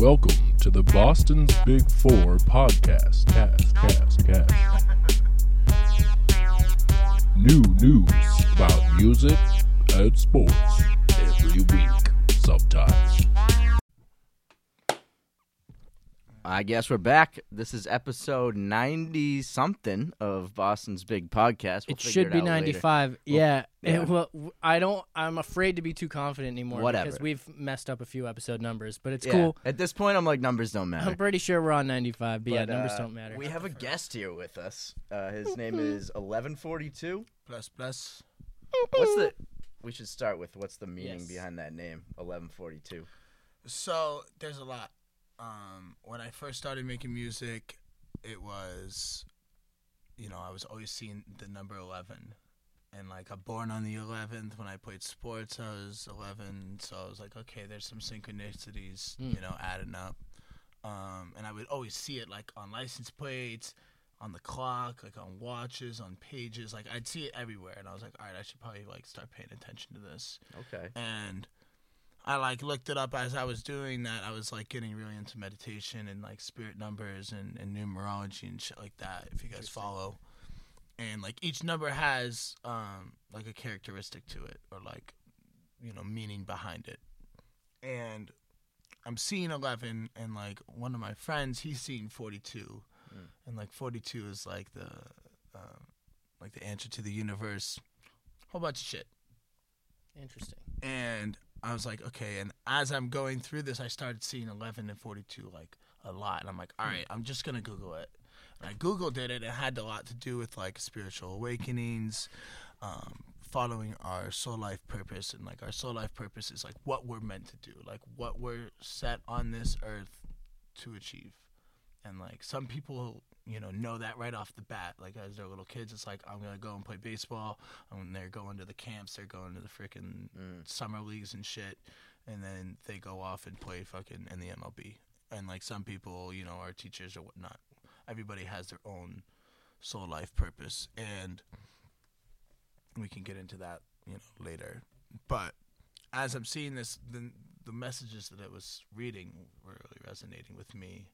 Welcome to the Boston's Big Four podcast. Cast, cast, cast. New news about music and sports every week, sometimes. I guess we're back. This is episode 90 something of Boston's Big Podcast. We'll it figure should be out later. 95. yeah. yeah. It- well, w- I don't. I'm afraid to be too confident anymore Whatever. because we've messed up a few episode numbers. But it's Yeah. cool. At this point, I'm like, numbers don't matter. I'm pretty sure we're on 95. But, yeah, numbers uh, don't matter. We have a guest here with us. Uh, his name is 1142. Plus plus. What's the. We should start with what's the meaning Yes. behind that name, 1142. So there's a lot. Um, when I first started making music, it was, you know, I was always seeing the number eleven, and like I'm born on the eleventh. When I played sports, I was eleven, so I was like, okay, there's some synchronicities, Mm. you know, adding up. Um, and I would always see it like on license plates, on the clock, like on watches, on pages. Like I'd see it everywhere, and I was like, all right, I should probably like start paying attention to this Okay. and I like looked it up as I was doing that. I was like getting really into meditation and like spirit numbers and, and numerology and shit like that. If you guys follow, and like each number has um like a characteristic to it or like you know meaning behind it. And I'm seeing 11, and like one of my friends, he's seeing 42, Mm. and like 42 is like the um, like the answer to the universe. Whole bunch of shit Interesting. and I was like, okay. And as I'm going through this, I started seeing 11 and 42 like a lot, and I'm like, all right, I'm just gonna Google it. And I googled it, and it had a lot to do with like spiritual awakenings, um, following our soul life purpose, and like our soul life purpose is like what we're meant to do, like what we're set on this earth to achieve. And like some people, you know, know that right off the bat. Like as they're little kids, it's like I'm gonna go and play baseball. And when they're going to the camps, they're going to the freaking Mm. summer leagues and shit, and then they go off and play fucking in the MLB. And like some people, you know, are teachers or whatnot. Everybody has their own soul life purpose, and we can get into that, you know, later. But as I'm seeing this, the the messages that I was reading were really resonating with me,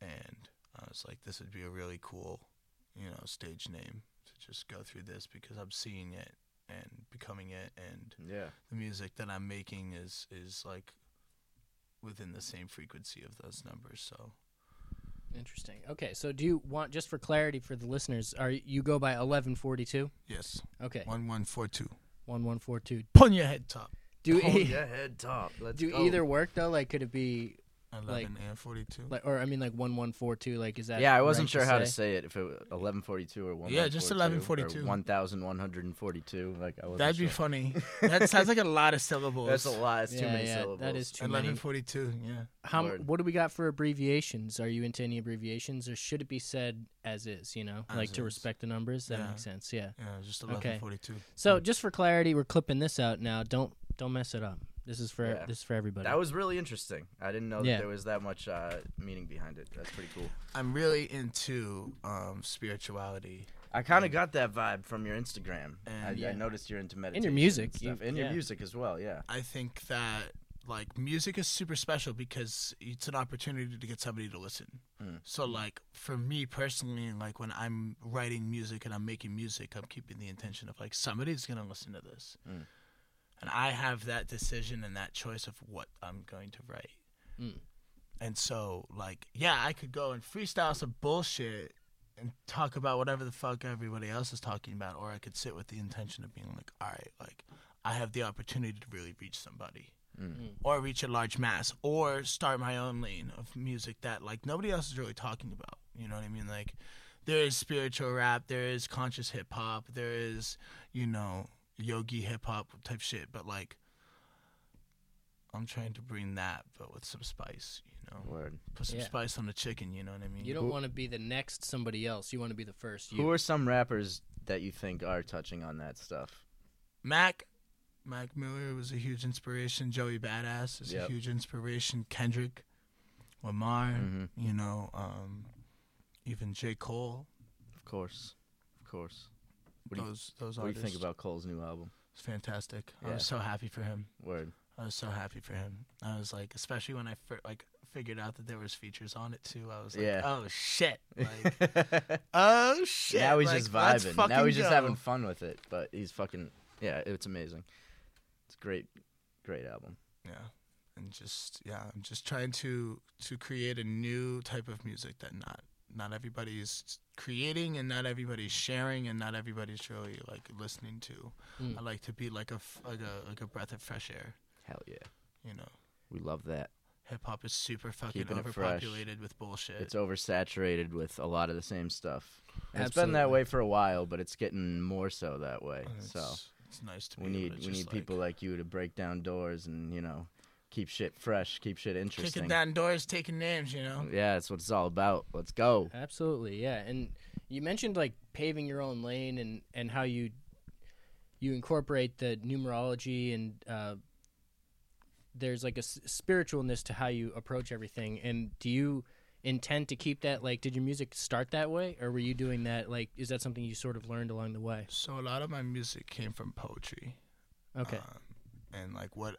and I was like, this would be a really cool, you know, stage name to just go through this because I'm seeing it and becoming it, and Yeah. the music that I'm making is is like within the same frequency of those numbers. So Interesting. Okay. So do you want just for clarity for the listeners? Are you go by 1142? yes, Okay. one one four two. 1142. Pun your head top. Do e- yeah, head top. Let's do go. either work though? Like, could it be Eleven and forty two. like, or I mean, like 1142? Like, is that? Yeah, I wasn't right sure how to say? say it. If it was 1142 or 1142. Yeah, just 1142. Or 1142. Like I wasn't That'd be funny. that sounds like a lot of syllables. That's a lot. It's too Yeah, many yeah, syllables. that is too many. Eleven forty two. Yeah. How? Word. What do we got for abbreviations? Are you into any abbreviations, or should it be said as is? You know, As like to respect the numbers. That Yeah. makes sense. Yeah. Yeah, just 1142. Okay. eleven forty two. So just for clarity, we're clipping this out now. Don't don't mess it up. This is for Yeah. this is for everybody. That was really interesting. I didn't know that there was that much uh, meaning behind it. That's pretty cool. I'm really into um, spirituality. I kind of got that vibe from your Instagram. I, And- I Yeah. noticed you're into meditation. In your music, and you- stuff. in your music as well. Yeah. I think that like music is super special because it's an opportunity to get somebody to listen. Mm. So like for me personally, like when I'm writing music and I'm making music, I'm keeping the intention of like somebody's gonna listen to this, Mm. And I have that decision and that choice of what I'm going to write. Mm. And so like yeah, I could go and freestyle some bullshit and talk about whatever the fuck everybody else is talking about, or I could sit with the intention of being like, all right, like I have the opportunity to really reach somebody Mm. or reach a large mass or start my own lane of music that like nobody else is really talking about you know what i mean like there is spiritual rap there is conscious hip hop there is you know yogi hip hop type shit but like i'm trying to bring that but with some spice you know Word. put some Yeah. spice on the chicken you know what i mean you don't Who- want to be the next somebody else. You want to be the first. You. Who are some rappers that you think are touching on that stuff? mac mac miller was a huge inspiration joey badass is Yep. a huge inspiration kendrick lamar hmm you know, um, even J. Cole. Of course. Of course. What do you- those those What do you think about Cole's new album? It's fantastic. I Yeah. was so happy for him. Word. I was so happy for him. I was like, especially when I fir- like figured out that there was features on it too, I was like, Yeah. oh shit, like, oh shit. now he's like, just vibing. Now he's just go. having fun with it. But he's fucking yeah, it's amazing. It's a great, great album. Yeah, and just yeah, I'm just trying to to create a new type of music that not not everybody's creating and not everybody's sharing and not everybody's really like listening to. Mm. I like to be like a f- like a like a breath of fresh air. Hell yeah, You know, we love that. hip hop is super fucking Keeping overpopulated with bullshit. It's oversaturated with a lot of the same stuff. It's been that way for a while, but it's getting more so that way. And So it's, it's nice to be we need we need like, people like you to break down doors and you know keep shit fresh, keep shit interesting. kicking down doors, taking names. You know. Yeah, that's what it's all about. Let's go. Absolutely, yeah. And you mentioned like paving your own lane and and how you you incorporate the numerology and uh, there's like a s- spiritualness to how you approach everything. And do you intend to keep that? Like, did your music start that way, or were you doing that? Like, is that something you sort of learned along the way? So a lot of my music came from poetry. Okay. Um, and like what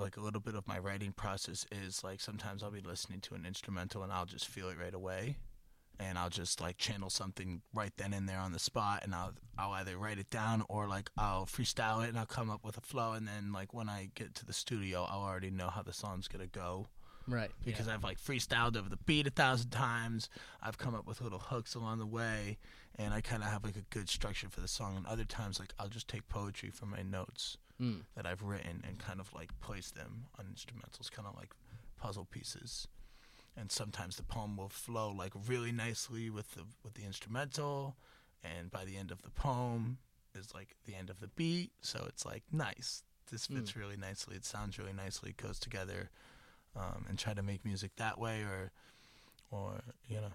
like a little bit of my writing process is like sometimes I'll be listening to an instrumental and I'll just feel it right away. And I'll just like channel something right then and there on the spot and I'll I'll either write it down or like I'll freestyle it and I'll come up with a flow and then like when I get to the studio I'll already know how the song's gonna go right. because I've like freestyled over the beat a thousand times. I've come up with little hooks along the way, and I kind of have like a good structure for the song. And other times, like I'll just take poetry from my notes yeah. Mm. that I've written and kind of like place them on instrumentals, kind of like puzzle pieces. And sometimes the poem will flow like really nicely with the with the instrumental, and by the end of the poem is like the end of the beat. So it's like nice. This fits really nicely. It sounds really nicely. It goes together um, and try to make music that way or or you know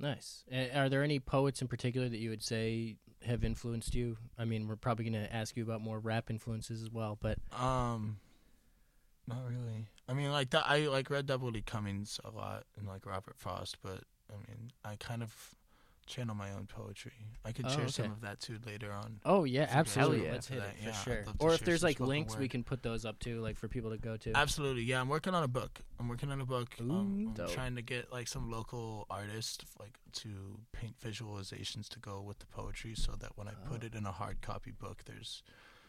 Nice. Are there any poets in particular that you would say have influenced you? I mean, we're probably going to ask you about more rap influences as well, but um not really i mean like i like read d cummings a lot and like robert frost but i mean i kind of channel my own poetry i could Oh, share some of that too later on oh yeah, If you guys absolutely. yeah. Let's hit it that, for sure. Or if there's like links, we can put those up too, like for people to go to. absolutely yeah i'm working on a book i'm working on a book um, Ooh. i'm Dope. trying to get like some local artists like to paint visualizations to go with the poetry so that when i put Oh. it in a hard copy book there's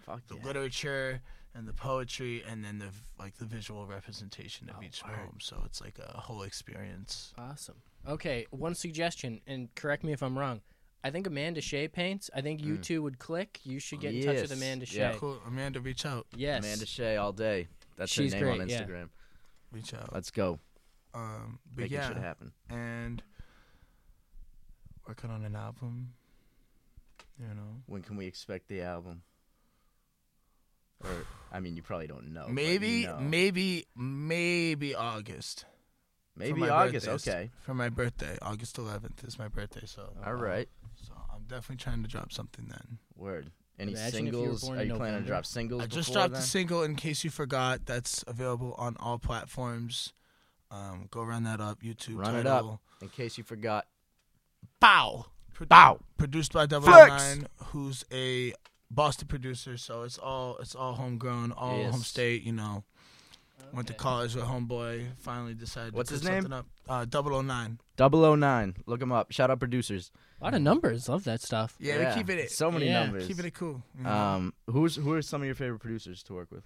Fuck the yeah. literature and the poetry and then the like the visual representation of Oh, each word. poem so it's like a whole experience Awesome. Okay, one suggestion, and correct me if I'm wrong. I think Amanda Shea paints. I think you Mm. two would click. You should get in touch with Amanda Shea. Yeah. cool amanda reach out Yes. Amanda Shea all day. That's She's her name on great, yeah. Instagram. reach out Let's go. um but Make yeah it should happen. and working on an album you know When can we expect the album? Or I mean, you probably don't know. maybe you know. maybe maybe august maybe August. birthdays. Okay. for my birthday august 11th is my birthday so All right. so i'm definitely trying to drop something then Word. Any Imagine if you singles? Are in you planning to drop singles? I just dropped then? a single in case you forgot. That's available on all platforms. Um, go run that up. YouTube. Run it up. In case you forgot. Bow. Pro- Bow. Produced by Double Flex. Who's a Boston producer. So it's all it's all homegrown, all Yes. home state. You know, went to college with homeboy. Finally decided. What's to his name? something Up. Uh, 009. 009. Look him up. Shout out producers. A lot of numbers. Love that stuff. Yeah, Yeah, we keep it. So many Yeah. numbers. Keeping it cool. you know? Um, who's who are some of your favorite producers to work with?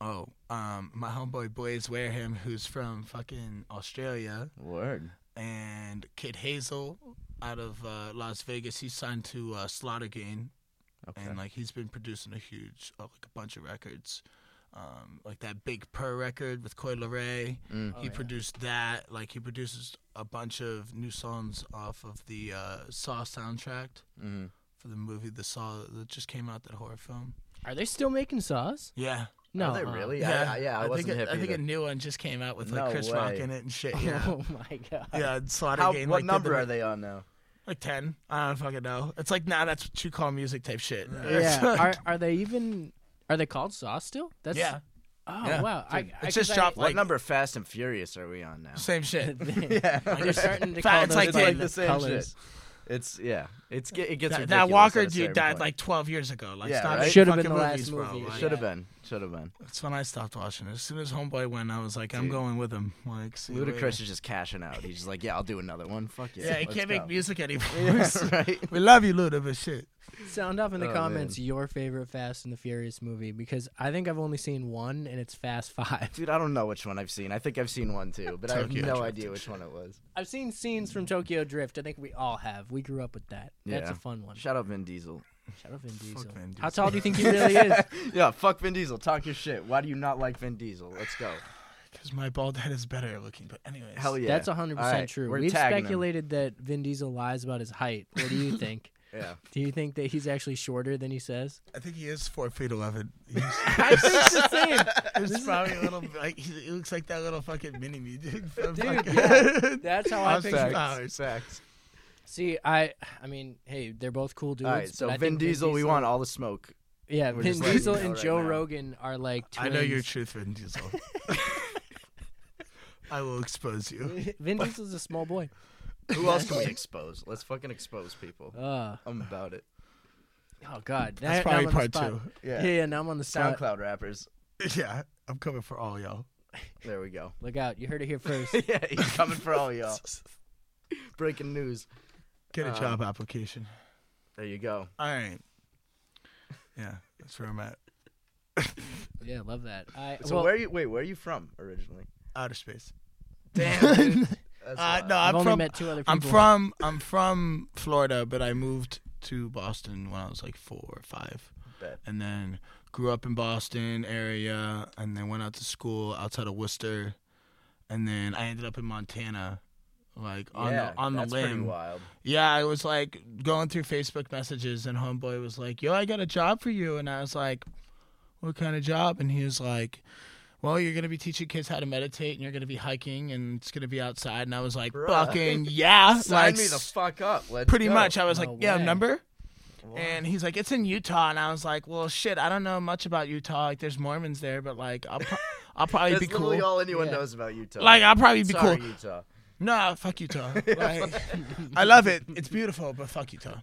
oh, um, my homeboy Blaze Wareham, who's from fucking Australia. Word. and Kid Hazel out of uh, Las Vegas. He's signed to uh, Slaughter Gang, Okay. and like he's been producing a huge, uh, like a bunch of records, um, like that Big Purr record with Coi Leray. Mm. Oh, he yeah. produced that. Like he produces a bunch of new songs off of the uh, Saw soundtrack hmm for the movie The Saw that just came out. That horror film. Are they still making saws? Yeah, No. Are they huh? really? yeah, I, I, yeah, I, wasn't think hip a, I think a new one just came out with like No Chris Rock in it and shit. Yeah, Oh my god. yeah. Slaughter How, Gang. what like, did the number are they on now? Like ten. I don't fucking know. It's like nah, that's what you call music type shit. Yeah. are are they even? Are they called saws still? That's yeah. Oh Yeah. wow. I, Dude, I, it's just 'cause dropped I, What Like- number of Fast and Furious are we on now? Same shit. yeah. They're starting to Fact, call it's those like different the same colors. It's yeah. It's ge- it gets That, ridiculous that Walker at a dude certain died point. like 12 years ago. Like, Yeah, stop right? making Should've been fucking the last movies, bro. movie. Like, Should have been. Should have been. That's when I stopped watching. As soon as Homeboy went, I was like, I'm Dude. going with him. Like, see you Ludacris is just cashing out. He's just like, yeah, I'll do another one. Fuck yeah. Yeah, he let's can't go. make music anymore. Yeah, right. we love you, Luda, but shit. Sound off in the Oh, comments man. your favorite Fast and the Furious movie because I think I've only seen one and it's Fast Five. Dude, I don't know which one I've seen. I think I've seen one too, but I have Tokyo no Drift idea and which one it was. I've seen scenes from Tokyo Drift. I think we all have. We grew up with that. That's Yeah. a fun one. Shout out Vin Diesel. Shout out Vin Diesel. Vin How tall do you think he really is? yeah, fuck Vin Diesel. Talk your shit. Why do you not like Vin Diesel? Let's go. Because my bald head is better looking. But anyways, Hell yeah. That's 100% All right, true. we're We've tagging him. speculated that Vin Diesel lies about his height. What do you think? Yeah. do you think that he's actually shorter than he says? I think he is four feet eleven. He's, I think the same. he's probably a little like he, he looks like that little fucking mini me dude. From Dude, fucking- yeah. That's how I Austin picture. Powers. Facts. See, I, I mean, hey, they're both cool dudes. All right, so but I Vin Diesel, we want all the smoke. Yeah, We're Vin Diesel and right Joe now. Rogan are like I twins. know your truth, Vin Diesel. I will expose you. Vin Diesel's a small boy. Who else can we expose? Let's fucking expose people. Uh, I'm about it. oh God, That's Now- probably now I'm on the part spot. two. Yeah. yeah, now I'm on the spot. SoundCloud rappers. Yeah, I'm coming for all y'all. There we go. Look out! You heard it here first. yeah, he's coming for all y'all. Breaking news. Get a Um, job application. There you go. All right. Yeah, that's where I'm at. yeah, love that. I So well, where are you? Wait, where are you from originally? Outer space. Damn. Dude. That's Uh, wild. no, I've I'm only from. met two other people. I'm from. I'm from Florida, but I moved to Boston when I was like four or five, Bet. and then grew up in Boston area, and then went out to school outside of Worcester, and then I ended up in Montana, like on yeah, the on the that's pretty limb. wild. Yeah, I was like going through Facebook messages, and homeboy was like, "Yo, I got a job for you," and I was like, "What kind of job?" And he was like, "Well, you're gonna be teaching kids how to meditate, and you're gonna be hiking, and it's gonna be outside." And I was like, Bruh. "Fucking yeah!" Sign like me the fuck up. Let's pretty go. much. I was No like, "Yeah, number." Wow. And he's like, "It's in Utah," and I was like, "Well, shit, I don't know much about Utah. Like, there's Mormons there, but like, I'll pro- I'll probably That's be cool. literally all anyone Yeah. knows about Utah. Like, I'll probably be Sorry, cool. Utah. No, fuck Utah. Like, I love it. It's beautiful, but fuck Utah.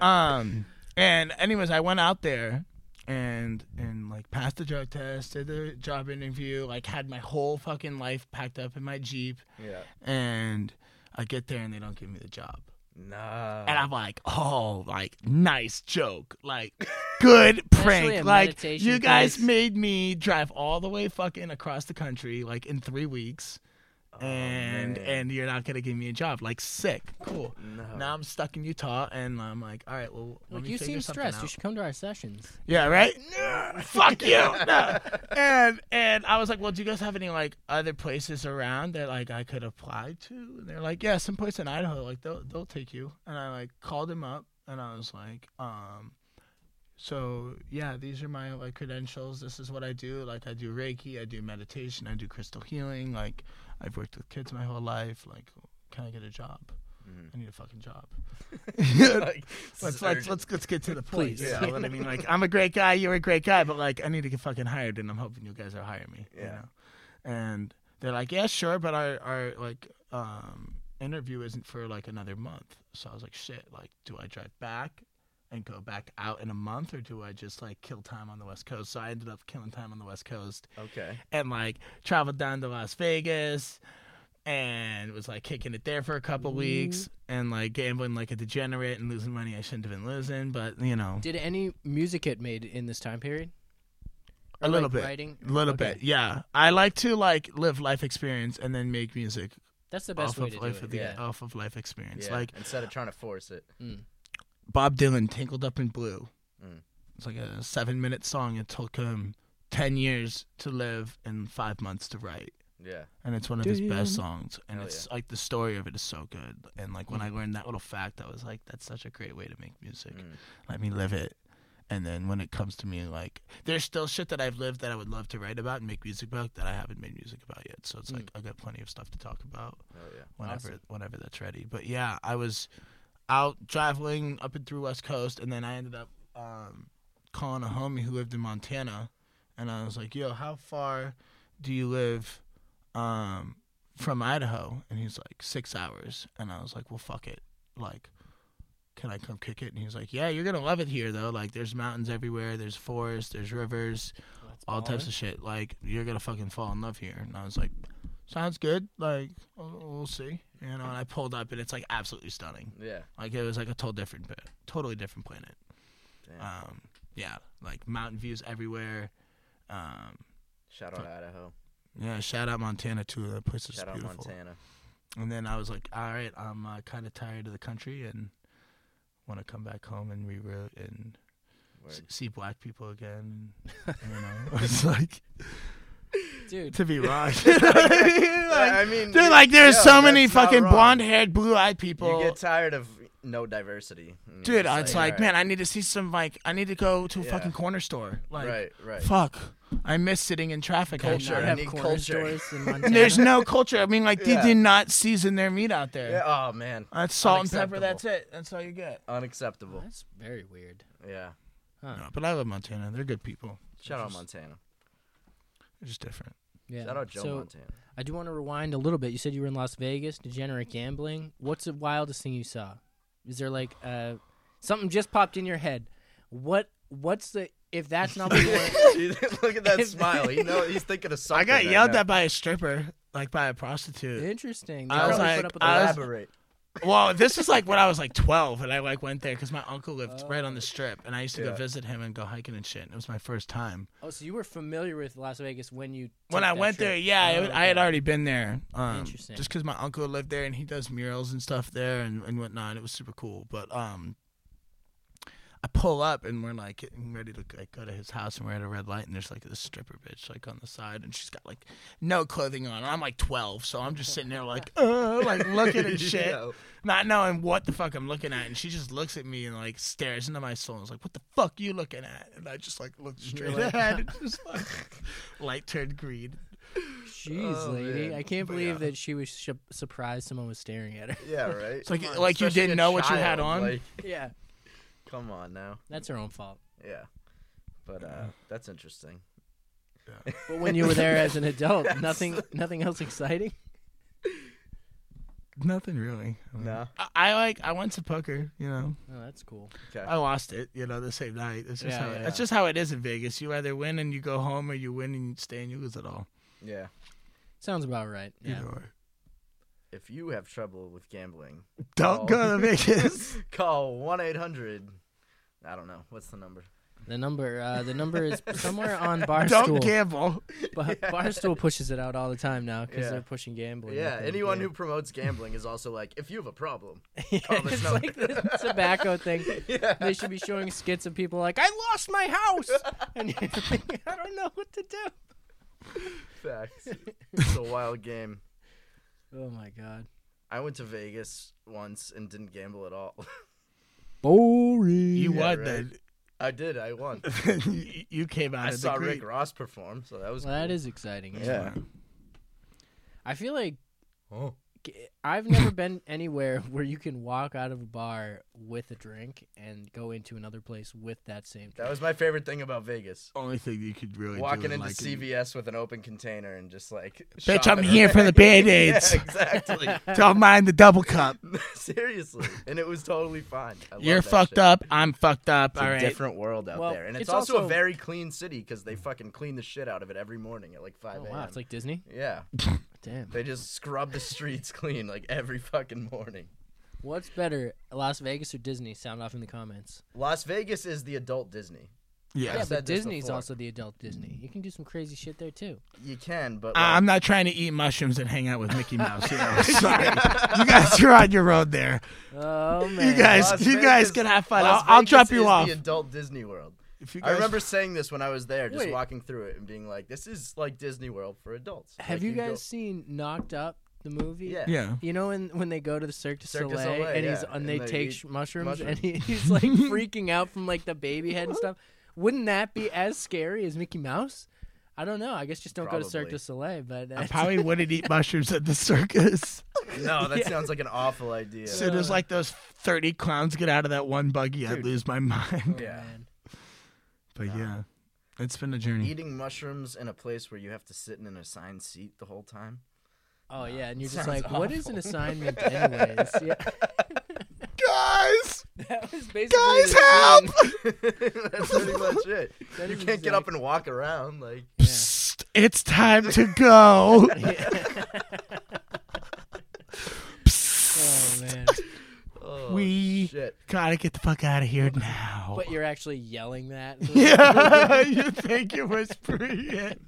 Um, and anyways, I went out there and and like passed the drug test, did the job interview, like had my whole fucking life packed up in my Jeep, Yeah. and I get there and they don't give me the job. No. And I'm like, oh, like nice joke, like good prank. Like you guys place. made me drive all the way fucking across the country, like in three weeks, and Oh, man. and you're not gonna give me a job. Like sick, cool. no. Now I'm stuck in Utah, and I'm like, all right, well, let Like, me you figure seem something stressed. out. You should come to our sessions. Yeah, right. Fuck you. No. And and I was like, well, do you guys have any like other places around that like I could apply to? And they're like, yeah, some place in Idaho, like they'll they'll take you. And I like called him up, and I was like, um. So yeah, these are my like credentials. This is what I do. Like I do Reiki, I do meditation, I do crystal healing. Like I've worked with kids my whole life. Like, can I get a job? Mhm. I need a fucking job. Like, let's, let's let's let's get to the point. Please. You know what I mean? Like I'm a great guy, you're a great guy, but like I need to get fucking hired, and I'm hoping you guys are hiring me. You Yeah. know? And they're like, yeah, sure, but our our like um interview isn't for like another month. So I was like, shit. Like, do I drive back? And go back out in a month, or do I just like kill time on the West Coast? So I ended up killing time on the West Coast, Okay. and like traveled down to Las Vegas and was like kicking it there for a couple weeks and like gambling like a degenerate and losing money I shouldn't have been losing, but you know, Did any music get made in this time period? a little like, bit, Writing? a little Okay. bit, yeah. I like to like live life experience and then make music That's the best off way of to life do of it. the Yeah. off of life experience. Yeah. Like instead of trying to force it. Mm. Bob Dylan, "Tangled Up in Blue." Mm. It's like a seven minute song. It took him ten years to live and five months to write. Yeah. and it's one of his you best songs and Hell it's like the story of it is so good and like when i Mm. learned that little fact i was like that's such a great way to make music Mm. let me live it and then when it comes to me like there's still shit that i've lived that i would love to write about and make music about that i haven't made music about yet so it's Mm. like i got plenty of stuff to talk about Oh yeah. whenever Awesome. whenever that's ready but yeah i was out traveling up and through west coast and then i ended up um, calling a homie who lived in montana and i was like yo how far do you live um, from Idaho, and he's like six hours, and I was like, well, fuck it, like, can I come kick it? And he was like, yeah, you're gonna love it here though. Like there's mountains everywhere, there's forests, there's rivers, That's all types of shit. Like you're gonna fucking fall in love here. And I was like, sounds good. Like we'll, we'll see. You know. And I pulled up, and it's like absolutely stunning. Yeah. Like it was like a total different, totally different planet. Damn. Um, yeah, like mountain views everywhere. Um, Shout out Idaho. yeah, shout out Montana too. That place is Shout out beautiful. Montana. And then I was like, all right, I'm uh, kind of tired of the country and want to come back home and reroute and s- see black people again. you know, it's like dude. to be wrong. I mean, Dude, like there's yeah, so many that's not fucking wrong. blonde-haired, blue-eyed people. You get tired of no diversity. and Dude, you're it's just like, alright. man, I need to see some like I need to go to a Yeah. fucking corner store. Like, right, right. fuck, I miss sitting in traffic. at Culture. Not night. I have need corner culture. stores in Montana. There's no culture. I mean, like they did not season their meat out there. Yeah, oh man, That's salt and pepper. That's it. That's all you get. unacceptable. That's very weird. Yeah. Huh. No, but I love Montana. They're good people. Shout out Montana. They're just different. Yeah. Shout out Joe so Montana. I do want to rewind a little bit. You said you were in Las Vegas, degenerate gambling. What's the wildest thing you saw? Is there like uh, something just popped in your head? What What's the if that's not what you want? Look at that If- smile. You know he's thinking of something. I got right yelled now. at by a stripper, like by a prostitute. Interesting. They I was like- put up with I a was- lot. Elaborate. Well, this is like when I was like 12, and I like went there because my uncle lived right on the strip, and I used to go visit him and go hiking and shit. And it was my first time. Oh, so you were familiar with Las Vegas when you when I went trip. there, yeah, I, Oh, I had already been there. Um, Interesting. Just because my uncle lived there and he does murals and stuff there and, and whatnot. It was super cool. But um, I pull up and we're like getting ready to like, go to his house and we're at a red light and there's like this stripper bitch like on the side and she's got like no clothing on. I'm like 12, so I'm just sitting there like, uh, like looking at shit, Yeah. not knowing what the fuck I'm looking at. And she just looks at me and like stares into my soul and is like, "What the fuck you looking at?" And I just like looked straight like- ahead and just like light turned green. Jeez, Oh, lady, man. I can't But believe yeah. that she was sh- surprised someone was staring at her. Yeah, right. It's like- Come on, like you didn't a know what you had on? Like, yeah, come on now. that's her own fault. Yeah. But uh, that's interesting. But when you were there as an adult, nothing, nothing else exciting. Nothing really. No. I, I like. I went to poker. You know, Oh, that's cool. Okay. I lost it. You know, the same night. That's just Yeah, how. yeah. That's just how it is in Vegas. You either win and you go home, or you win and you stay and you lose it all. Yeah. Sounds about right. Yeah. Either or. If you have trouble with gambling, Don't call- go to Vegas. call one eight hundred. I don't know what's the number. The number, uh, the number is somewhere on Barstool. Don't gamble. But Barstool pushes it out all the time now because Yeah. they're pushing gambling. Yeah. Anyone the who promotes gambling is also like, if you have a problem. game. call this it's number. like the tobacco thing. Yeah. They should be showing skits of people like, "I lost my house," and you're like, "I don't know what to do." Facts. It's a wild game. Oh my god. I went to Vegas once and didn't gamble at all. Boring. You Yeah, won right. then. I did. I won. You- you came out I of saw green. Rick Ross perform, so that was Well, cool. is exciting. Yeah. I feel like Oh. I've never been anywhere where you can walk out of a bar with a drink and go into another place with that same That was my favorite thing about Vegas. Only thing you could really Walking do into like CVS with an open container and just like Bitch, I'm here for the. Band-Aids. yeah, exactly. Don't mind the double cup. Seriously, and it was totally fine. I You're fucked shit. up. I'm fucked up. It's All a right. different world out Well, there, and it's, it's also, also- a very clean city because they fucking clean the shit out of it every morning at like five Oh a.m. wow, it's like Disney. yeah, Damn. they just scrub the streets clean like every fucking morning. What's better, Las Vegas or Disney? Sound off in the comments. Las Vegas is the adult Disney. Yeah. Yeah, said but Disney's also the adult Disney. You can do some crazy shit there too. You can, but Uh, I'm not trying to eat mushrooms and hang out with Mickey Mouse. You know, sorry. you guys are on your road there. Oh man. You guys, Las you guys can have fun. Las I'll, I'll drop you is off. The adult Disney World. If you I remember saying this when I was there, just Wait. walking through it and being like, "This is like Disney World for adults." Have Like, you go- guys seen Knocked Up, the movie? Yeah. Yeah. You know when when they go to the Cirque du Cirque du Soleil, Soleil, and he's yeah, and and they, they take mushrooms, mushrooms. and he, he's like freaking out from like the baby head and stuff. Wouldn't that be as scary as Mickey Mouse? I don't know. I guess just don't go to Cirque Probably. du Soleil. But I probably wouldn't eat mushrooms at the circus. No, that Yeah. sounds like an awful idea. So there's like those 30 clowns get out of that one buggy, I'd lose my mind. Oh, Yeah. man. But yeah, it's been a journey. Eating mushrooms in a place where you have to sit in an assigned seat the whole time. Oh yeah, and you're just Sounds like, what is an awful. assignment anyways? Yeah. Guys, That was basically Guys, help! That's pretty much it. That you can't get up and walk around like. Psst, it's time to go. Oh man! Oh, we shit. gotta get the fuck out of here now. But you're actually yelling that. yeah, you think you're whispering it,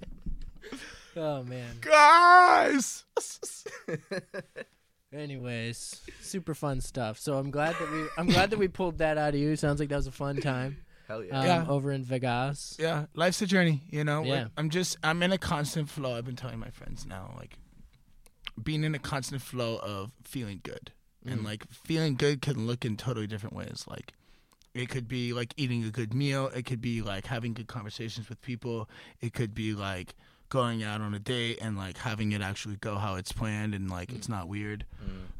Oh man. guys? Anyways, super fun stuff. So I'm glad that we I'm glad that we pulled that out of you. Sounds like that was a fun time Hell yeah. um, Yeah. over in Vegas. Yeah, life's a journey. You know, Yeah. I'm just I'm in a constant flow. I've been telling my friends now, like being in a constant flow of feeling good, and Mm. like feeling good can look in totally different ways. Like it could be like eating a good meal. It could be like having good conversations with people. It could be like going out on a date and like having it actually go how it's planned and like it's not weird.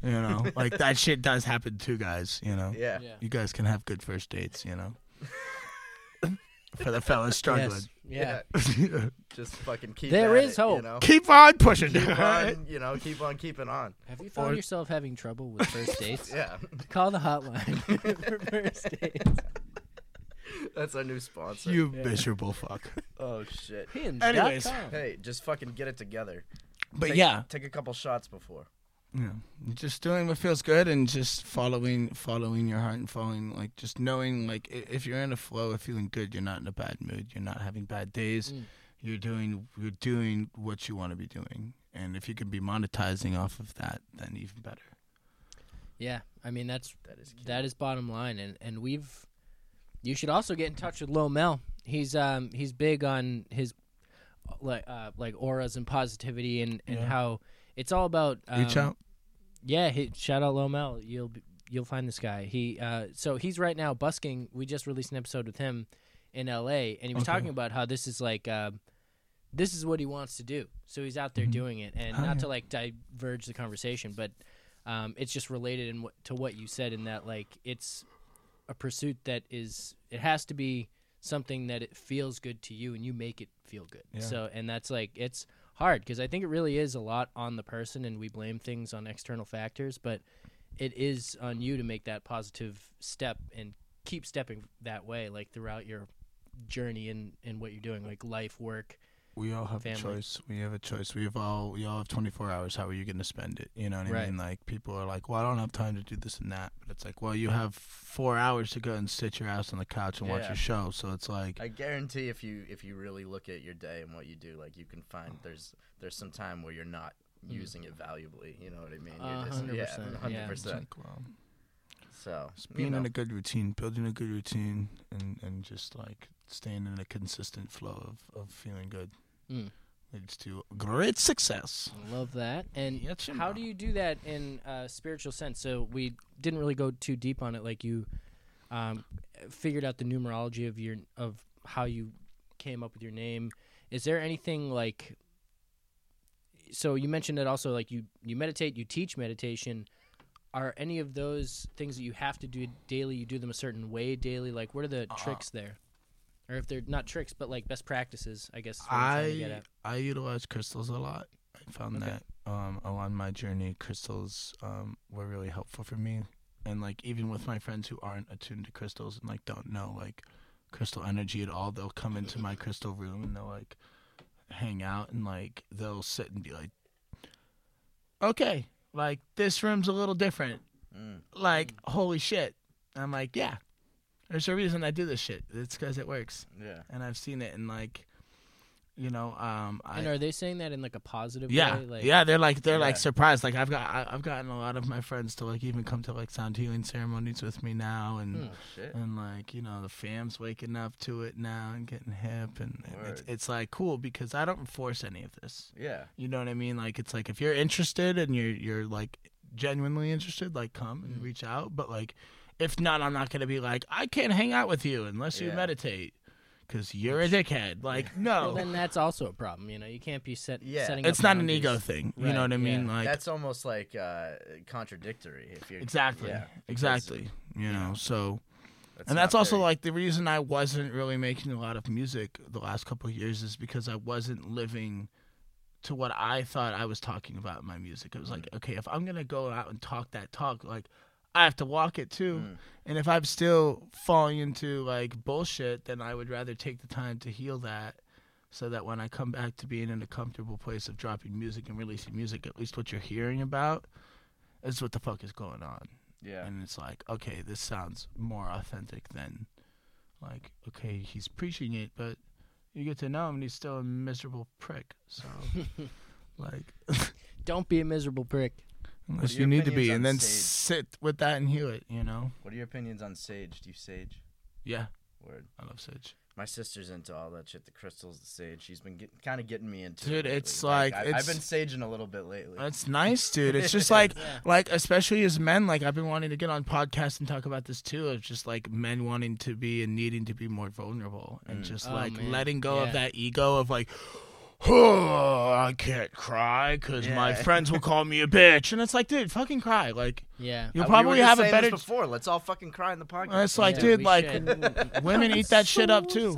You know, like that shit does happen too, guys. You know, Yeah. Yeah. you guys can have good first dates. You know, for the fellas struggling. Yes. Yeah. Just fucking keep. There at is it, You hope. know? Keep on pushing. Keep on, you know, keep on keeping on. Have you found Or- yourself having trouble with first dates? Yeah, Call the hotline for first dates. that's our new sponsor. You miserable fuck. oh shit. Anyways. Hey, just fucking get it together. But Take- yeah, take a couple shots before. Yeah, just doing what feels good and just following, following your heart and following like just knowing like if you're in a flow of feeling good, you're not in a bad mood. You're not having bad days. Mm. You're doing, you're doing what you want to be doing, and if you can be monetizing off of that, then even better. Yeah, I mean that's That is key. that is bottom line, and and we've. You should also get in touch with Lil Mel. He's um he's big on his like uh like auras and positivity and and Yeah. how it's all about um, Reach out. Yeah, he, shout out Lil Mel. You'll be, you'll find this guy. He uh so he's right now busking. We just released an episode with him in L.A. and he was Okay. talking about how this is like um this is what he wants to do. So he's out there Mhm. doing it, and Oh, not to like diverge the conversation, but um, it's just related in what, to what you said in that like it's a pursuit that is it has to be something that it feels good to you and you make it feel good. Yeah. So and that's like it's hard because I think it really is a lot on the person and we blame things on external factors, but it is on you to make that positive step and keep stepping that way like throughout your journey in in what you're doing like life work We all have family. a choice. We have a choice. We have all we all have 24 hours. How are you going to spend it? You know what I mean? Like people are like, "Well, I don't have time to do this and that." But it's like, "Well, you have 4 hours to go and sit your ass on the couch and watch Yeah. your show." So it's like, I guarantee if you if you really look at your day and what you do, like you can find there's there's some time where you're not mm. using it valuably. You know what I mean? A You're just, hundred yeah, percent, hundred yeah. it's percent. like, well, So just you being in a good routine, building a good routine, and and just like staying in a consistent flow of of feeling good Mm. leads to great success. I love that. And how do you do that in a spiritual sense? So we didn't really go too deep on it like you um, figured out the numerology of your of how you came up with your name. Is there anything like so you mentioned that also like you you meditate you teach meditation. Are any of those things that you have to do daily you do them a certain way daily? Like what are the Uh, tricks there or if they're not tricks but like best practices i guess I'm to get I at. I utilize crystals a lot. I found Okay. that um, along my journey, crystals um, were really helpful for me. And like even with my friends who aren't attuned to crystals and like don't know like crystal energy at all, they'll come into my crystal room and they'll like hang out and like they'll sit and be like, "Okay, like this room's a little different. mm, Like holy shit." I'm like, "Yeah, there's a reason I do this shit. It's because it works." yeah. and I've seen it in like, you know, um, I, and are they saying that in like a positive yeah, way like yeah, they're like they're like surprised. Like I've got I, I've gotten a lot of my friends to like even come to like sound healing ceremonies with me now, and. Oh shit. and like you know the fam's waking up to it now and getting hip, and, and it's it's like cool because I don't force any of this. Yeah. You know what I mean? Like it's like if you're interested and you're you're like genuinely interested, like come and Mm. reach out. But like if not, I'm not gonna be like I can't hang out with you unless you Yeah. meditate because you're a dickhead. Like no. well then that's also a problem you know you can't be set Yeah. setting it's up not an boundaries. ego thing. You Right, know what I mean? yeah. Like That's almost like uh, contradictory. If you're exactly, yeah, because exactly. You know, so that's and that's not also very- like the reason I wasn't really making a lot of music the last couple of years is because I wasn't living to what I thought I was talking about in my music. It was like, okay, if I'm gonna go out and talk that talk, like I have to walk it too. Mm. And if I'm still falling into like bullshit, then I would rather take the time to heal that so that when I come back to being in a comfortable place of dropping music and releasing music, at least what you're hearing about is what the fuck is going on. Yeah. And it's like, okay, this sounds more authentic than like, okay, he's preaching it, but you get to know him and he's still a miserable prick. So like Don't be a miserable prick. Unless you need to be and then Sage? sit with that and heal it, you know? What are your opinions on sage? Do you sage? Yeah, Word. I love Sage. My sister's into all that shit, the crystals, the sage. She's been get, kind of getting me into. Dude, it it's lately. like- I, I've been saging a little bit lately. That's nice, dude. It's just like Yeah. like especially as men, like I've been wanting to get on podcasts and talk about this too, of just like men wanting to be and needing to be more vulnerable and Mm. just Oh, like man. letting go Yeah. of that ego of like oh, I can't cry because my friends will call me a bitch, and it's like, dude, fucking cry. Like Yeah. you'll Uh, we probably were have a better. this before. Let's all fucking cry in the podcast. It's like, Yeah, dude, like should. women eat that shit up too.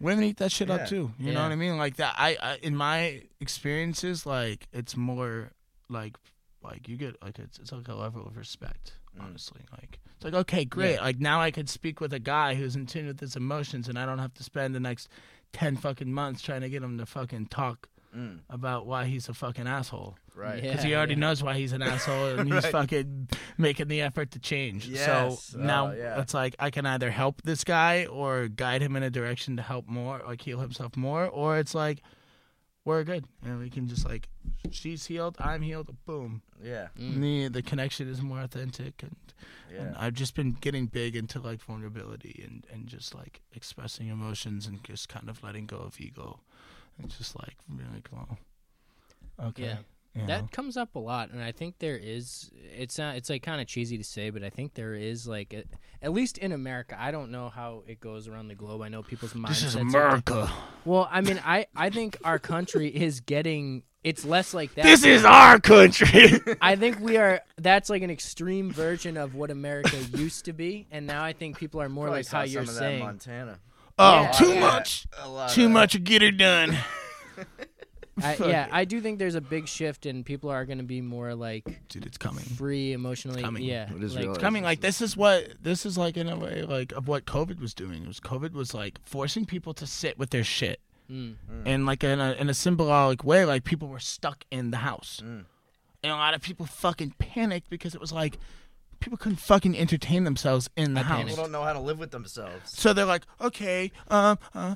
Women eat that shit Yeah. up too. You know what I mean? Like that. I, I in my experiences, like it's more like like you get like it's it's like a level of respect. Mm. Honestly, like it's like okay, great. Yeah. Like now I could speak with a guy who's in tune with his emotions, and I don't have to spend the next ten fucking months trying to get him to fucking talk Mm, about why he's a fucking asshole. right. Yeah. Because he already knows why he's an asshole, and he's Right. fucking making the effort to change. Yes. So now Oh, yeah. it's like I can either help this guy or guide him in a direction to help more, like heal himself more, or it's like we're good, and we can just like she's healed, I'm healed, boom. Yeah. Mm. The the connection is more authentic, and, and I've just been getting big into like vulnerability and and just like expressing emotions and just kind of letting go of ego, and just like really cool. okay. Yeah. You know? That comes up a lot, and I think there is. It's not. It's like kind of cheesy to say, but I think there is like, a, at least in America. I don't know how it goes around the globe. I know people's minds. This is are- America. Well, I mean, I I think our country is getting. It's less like that. This is our country. I think we are. That's like an extreme version of what America used to be, and now I think people are more Probably like how you're of that in saying. Montana. oh, Yeah. too Yeah. much. Too of- much to get her done. I, yeah. I do think there's a big shift, and people are going to be more like Dude, it's coming. free emotionally. coming. Yeah, It is like, real. It's coming. Like this is what this is like in a way like of what COVID was doing. It was COVID was like forcing people to sit with their shit, mm, and like in a in a symbolic way, like people were stuck in the house, Mm. and a lot of people fucking panicked because it was like people couldn't fucking entertain themselves in the I house. panicked. People don't know how to live with themselves. So they're like, okay, um, uh,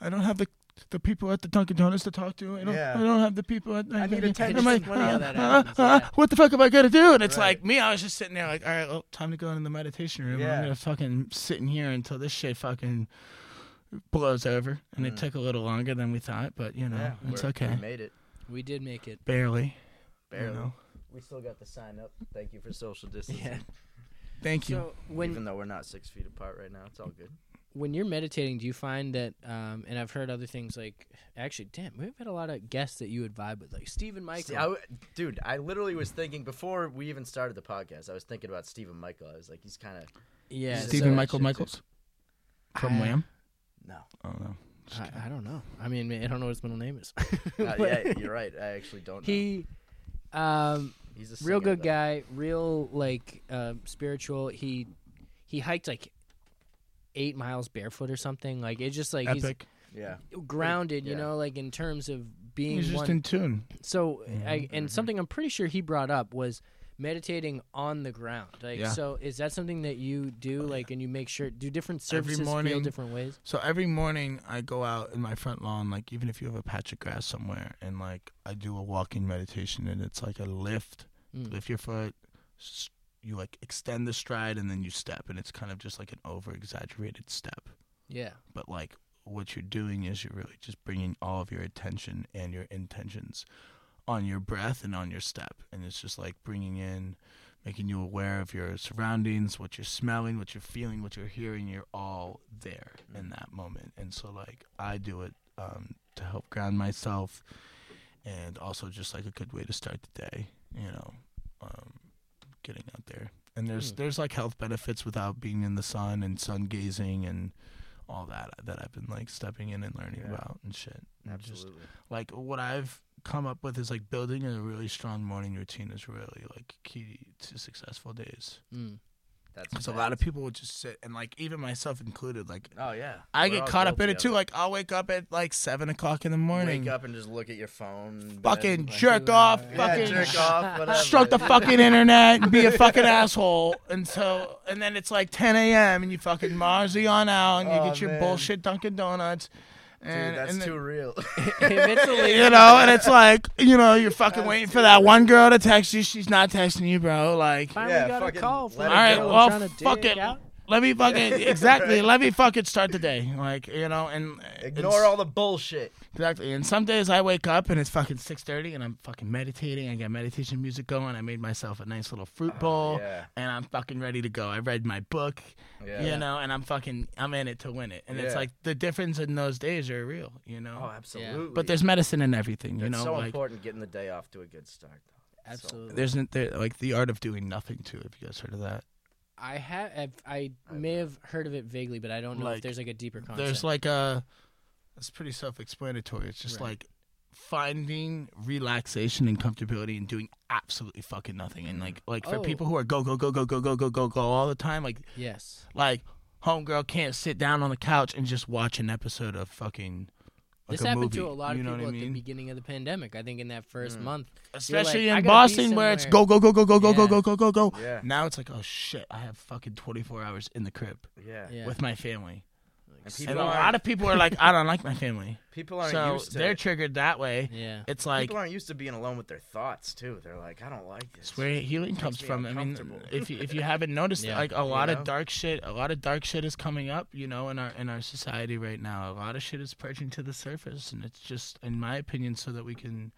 I don't have the the people at the Dunkin' Donuts to talk to. I don't, Yeah. I don't have the people at. I need I'm attention. like, that uh, uh, uh, yeah. What the fuck am I gonna do? And it's Right. like me. I was just sitting there, like, all right, well, time to go into the meditation room. Yeah. I'm gonna fucking sit in here until this shit fucking blows over. And it Mm. took a little longer than we thought, but you know, yeah, it's okay. We made it. we did make it. Barely. you Barely. know. We still got the sign up. Thank you for social distancing. Yeah. Thank you. So when Even though we're not six feet apart right now, it's all good. When you're meditating, do you find that? Um, and I've heard other things like actually, damn, we've had a lot of guests that you would vibe with, like Stephen Michael. See, I w- dude, I literally was thinking before we even started the podcast. I was thinking about Stephen Michael. I was like, he's kind of yeah, He's Stephen Michael shit, too. Michaels from I- Wham. no. Oh no. I. I don't know. I mean, I don't know what his middle name is. Uh, yeah, you're right. I actually don't. Know. he, um, he's a real good though. guy, real like uh, spiritual. He he hiked like eight miles barefoot or something. Like it's just like Epic. Yeah, he's grounded, you know, like in terms of being He's just one. in tune. so I, Mm-hmm. and something I'm pretty sure he brought up was meditating on the ground. Like Yeah. so, is that something that you do? Like, and you make sure do different Every surfaces feel different ways? So every morning I go out in my front lawn, like even if you have a patch of grass somewhere, and like I do a walking meditation, and it's like a lift, Mm. lift your foot, s- you like extend the stride, and then you step, and it's kind of just like an over exaggerated step. Yeah. But like what you're doing is you're really just bringing all of your attention and your intentions on your breath and on your step, and it's just like bringing in. Making you aware of your surroundings, what you're smelling, what you're feeling, what you're hearing, you're all there in that moment. And so, like, I do it um, to help ground myself and also just like a good way to start the day, you know, um, getting out there. And there's Mm. there's like health benefits without being in the sun and sun gazing and all that that I've been like stepping in and learning Yeah. about and shit. And just absolutely. like what I've come up with is like building a really strong morning routine is really like key to successful days. Mm. That's Because a lot of people would just sit and like even myself included, like Oh yeah. I We're get all caught up in guilty it too. of Like I'll wake up at like seven o'clock in the morning, Wake up and just look at your phone. fucking like, jerk off, Yeah, fucking jerk off, whatever. stroke the fucking internet and be a fucking asshole until and then it's like 10 a.m. and you fucking Marzi on out and you Oh, get your man. bullshit Dunkin' Donuts. Dude, And, that's and then- too real. if it's a you know, and it's like, you know, you're fucking That's waiting for that real. one girl to text you. She's not texting you, bro. Like, finally Yeah, got a call from let a it all right, girl go. well, trying to fuck it. out. Let me fucking exactly. let me fucking start the day, like you know, and Ignore all the bullshit. Exactly. And some days I wake up and it's fucking six thirty and I'm fucking meditating. I got meditation music going. I made myself a nice little fruit oh, bowl Oh, yeah. and I'm fucking ready to go. I read my book, Yeah. you know, and I'm fucking I'm in it to win it. And it's like the difference in those days are real, you know. Oh, absolutely. but there's medicine in everything, you know. it's know. so like important getting the day off to a good start. Though. Absolutely. there's there, like the art of doing nothing too. If you guys heard of that, I have. I may have heard of it vaguely, but I don't know Like, if there's like a deeper concept. there's like a it's pretty self-explanatory. It's just Right. like finding relaxation and comfortability and doing absolutely fucking nothing. And like like for Oh. people who are go go go go go go go go go all the time, like yes. like homegirl can't sit down on the couch and just watch an episode of fucking like this a happened movie. to a lot of you know people what I at the beginning of the pandemic. I think in that first Mm. month. Especially like, I in gotta be Boston where it's somewhere. go go go go go go go Yeah. go go go go. Yeah. Now it's like oh shit, I have fucking 24 hours in the crib Yeah. Yeah. with my family. And And a lot of people are like I don't like my family. people aren't So used to. they're triggered that way. yeah. It's like people aren't used to being alone with their thoughts too. They're like, I don't like this. It's where healing comes from. I mean, if you, if you haven't noticed, Yeah. like a lot know? of dark shit, a lot of dark shit is coming up. You know, in our in our society right now, a lot of shit is purging to the surface, and it's just, in my opinion, so that we can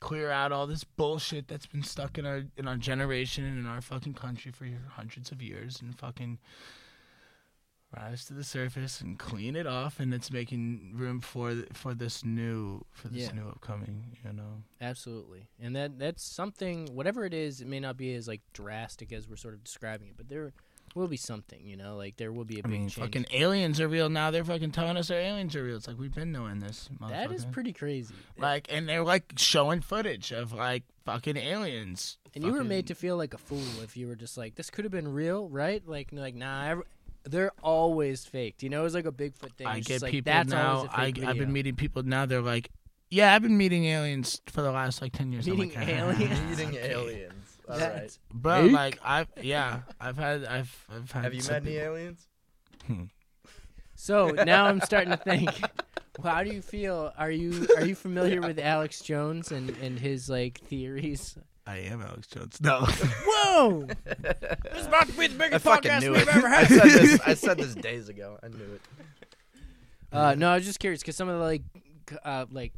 clear out all this bullshit that's been stuck in our in our generation and in our fucking country for hundreds of years, and fucking rise to the surface and clean it off, and it's making room for th- for this new for this Yeah. new upcoming. You know. Absolutely. And that that's something whatever it is, it may not be as like drastic as we're sort of describing it, but there will be something, you know, like there will be a I big mean, change. fucking aliens are real now. They're fucking telling us our aliens are real. It's like we've been knowing this. that is pretty crazy. like, and they're like showing footage of like fucking aliens. and you were made to feel like a fool if you were just like this could have been real, right? Like like nah, they're always faked. You know, it was like a Bigfoot thing. I It's get just like, people that's now. always a I, fake I've been meeting people now. They're like, yeah, I've been meeting aliens for the last like ten years. I'm Meeting like, ah. aliens? Eating okay. aliens. All right. That's- bro. Fake? Like I've yeah, I've had I've I've had. Have you some met any people- aliens? Hmm. So now I'm starting to think. Well, how do you feel? Are you are you familiar with Alex Jones and, and his like theories? I am Alex Jones. No. Whoa! this is about to be the I biggest fucking podcast knew we've it. ever I had. said this. I said this days ago. I knew it. Uh, no, I was just curious because some of the like, c- uh, like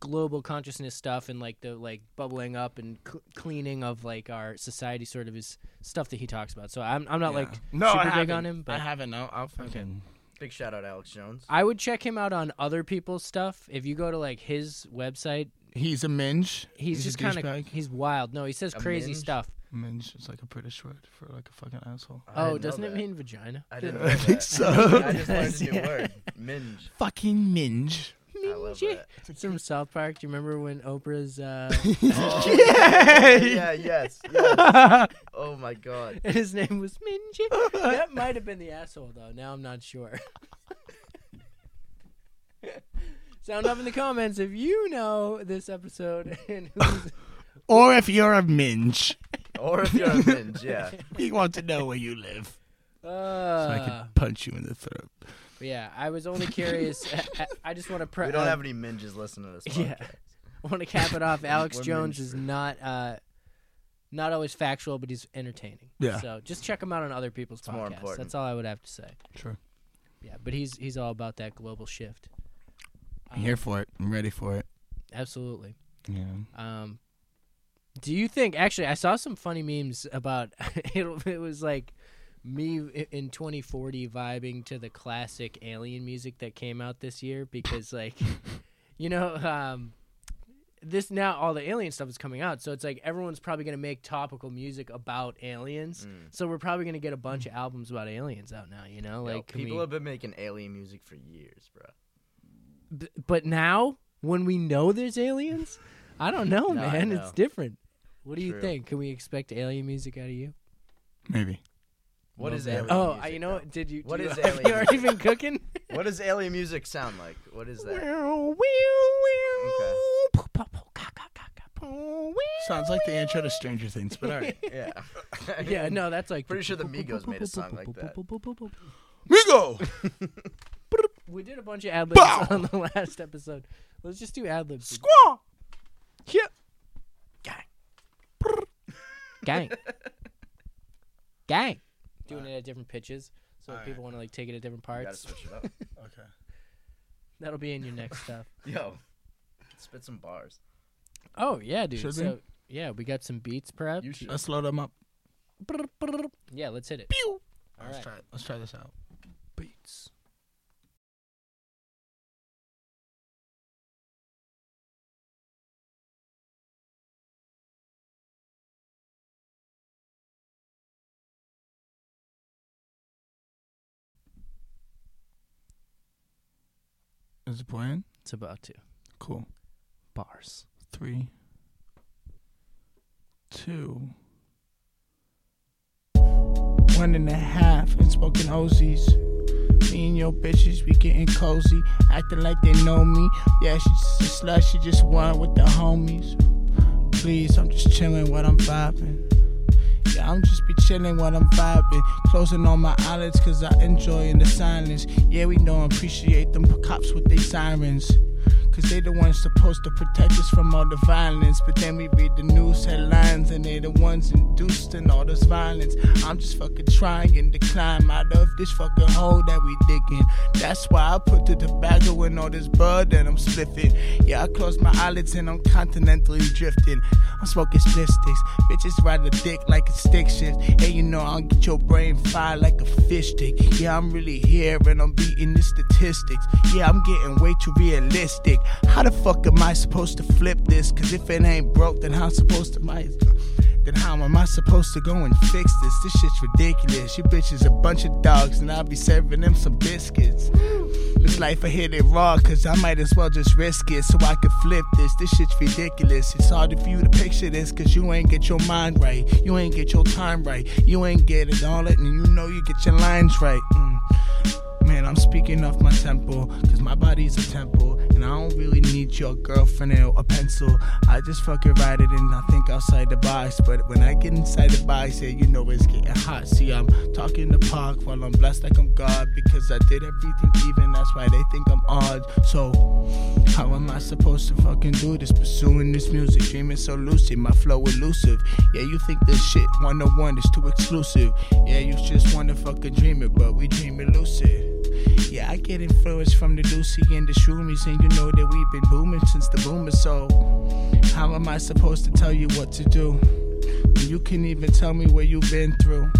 global consciousness stuff and like the like bubbling up and cl- cleaning of like our society sort of is stuff that he talks about. So I'm I'm not Yeah. like no, super I big haven't. on him, I but haven't. I'll, I'll fucking. Big shout out, Alex Jones. I would check him out on other people's stuff. If you go to like his website, He's a minge. he's, a just kind of he's wild. No, he says A cringy minge? stuff. Minge is like a British word for like a fucking asshole. I Oh, didn't know doesn't it that. mean vagina? I didn't I think that. so. I just learned a new Yeah. word. Minge. Fucking minge. I love Mingy. that. It's from South Park. Do you remember when Oprah's uh, Oh, yeah, yeah, yes, yes. Oh my god. and his name was Minji? that might have been the asshole though. Now I'm not sure. Sound off in the comments if you know this episode and who's Or if you're a minge, Or if you're a minge, yeah. we want to know where you live. So I uh, can punch you in the throat. yeah. I was only curious. I, I- I just want to pre- We don't uh, have any minges listening to this Yeah. podcast. I want to cap it off. Alex We're Jones is not uh, not always factual, but he's entertaining. Yeah. So just check him out on other people's It's more podcasts. important. That's all I would have to say. Sure. Yeah, but he's he's all about that global shift. I'm here for it. I'm ready for it. Absolutely. Yeah. Um, do you think? Actually, I saw some funny memes about it. It was like me in 2040 vibing to the classic Alien music that came out this year because, like, you know, um, this now all the Alien stuff is coming out, so it's like everyone's probably gonna make topical music about aliens. Mm. So we're probably gonna get a bunch of albums about aliens out now. You know, like can people we- have been making alien music for years, bro. B- but now when we know there's aliens? I don't know, No, man. know. It's different. What do you think? Can we expect alien music out of you? Maybe. What Love is alien Oh, music, I- you know though? Did you? What do you, is have alien you already music? been cooking? What does alien music sound like? What is that? Sounds like the intro to Stranger Things, but alright. Yeah. yeah, no, that's like Pretty sure the Migos made a song like that. Migo! We did a bunch of ad libs Bow! on the last episode. Let's just do ad libs. Squaw! Yeah. Gang. Gang. Gang. Doing it at different pitches. So if Alright. people want to like take it at different You gotta parts. switch it up. Okay. That'll be in your next stuff. Yo, spit some bars. Oh yeah, dude. Should so we? yeah, we got some beats perhaps. You should. Let's load them up. Yeah, let's hit it. Pew! All let's right. try it. Let's try this out. Beats. Is it playing? It's about to. Cool. Bars. Three, two, one and a half, and smoking Ozies. Me and your bitches, we getting cozy, acting like they know me. Yeah, she's just a slut, she just won with the homies. Please, I'm just chilling while I'm vibing. Yeah, I'm just be chilling while I'm vibing. Closing all my eyelids cause I enjoy in the silence. Yeah, we don't appreciate them cops with their sirens. Cause they the ones supposed to protect us from all the violence. But then we read the news headlines and they the ones induced in all this violence. I'm just fucking trying to climb out of this fucking hole that we digging. That's why I put the tobacco in all this bud that I'm spliffing. Yeah, I close my eyelids and I'm continentally drifting. I'm smoking split sticks. Bitches ride the dick like a stick shift. Hey, you know I'll get your brain fried like a fish stick. Yeah, I'm really here and I'm beating the statistics. Yeah, I'm getting way too realistic. How the fuck am I supposed to flip this? Cause if it ain't broke, then how supposed to my then how am I supposed to go and fix this? This shit's ridiculous. You bitches a bunch of dogs, and I'll be serving them some biscuits. This life I hit it raw, cause I might as well just risk it so I can flip this. This shit's ridiculous. It's hard for you to picture this, cause you ain't get your mind right. You ain't get your time right. You ain't get it all it, and you know you get your lines right. Mm. Man, I'm speaking off my tempo, cause my body's a temple, I don't really need your girlfriend or a pencil. I just fucking write it and I think outside the box, but when I get inside the box, yeah, you know it's getting hot. See, I'm talking to park while I'm blessed like I'm God, because I did everything even, that's why they think I'm odd. So, how am I supposed to fucking do this? Pursuing this music, dreaming so lucid, my flow elusive. Yeah, you think this shit one on one is too exclusive. Yeah, you just wanna fucking dream it, but we dream it lucid. Yeah, I get influence from the Lucy and the Shroomies, and you know that we've been booming since the boomer. So, how am I supposed to tell you what to do when you can't even tell me what you've been through?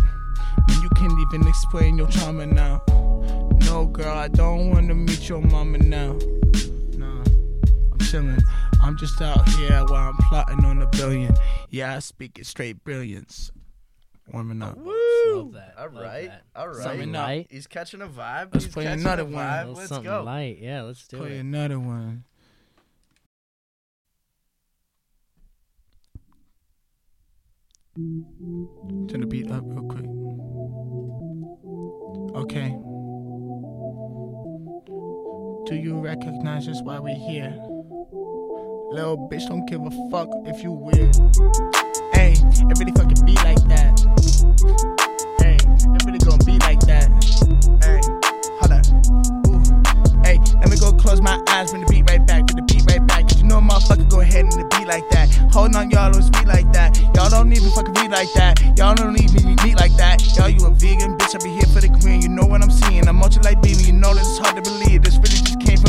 When you can't even explain your trauma now? No, girl, I don't wanna meet your mama now. Nah, I'm chilling. I'm just out here while I'm plotting on a billion. Yeah, I speak it straight brilliance. Warming up. Love that. All Love right, that. all right. Something light. He's catching a vibe. Let's He's play another one. A vibe. little Let's something go. light. Yeah, let's do Play it. Play another one. Turn the beat up real quick. Okay. Do you recognize us why we're here? Little bitch, don't give a fuck if you weird. Hey, it really fucking be like that. Hey, it really gonna be like that. Hey, hold up. Ooh. Hey, let me go close my eyes when the beat right back, with the beat right back. Cause you know, motherfucker, go ahead and the beat like that. Hold on, y'all, don't speak like that. Y'all don't even fucking be like that. Y'all don't even meet like that. Y'all, you a vegan, bitch, I be here for the queen. You know what I'm seeing. I'm ultra like beaming. You know this is hard to believe. This really just came from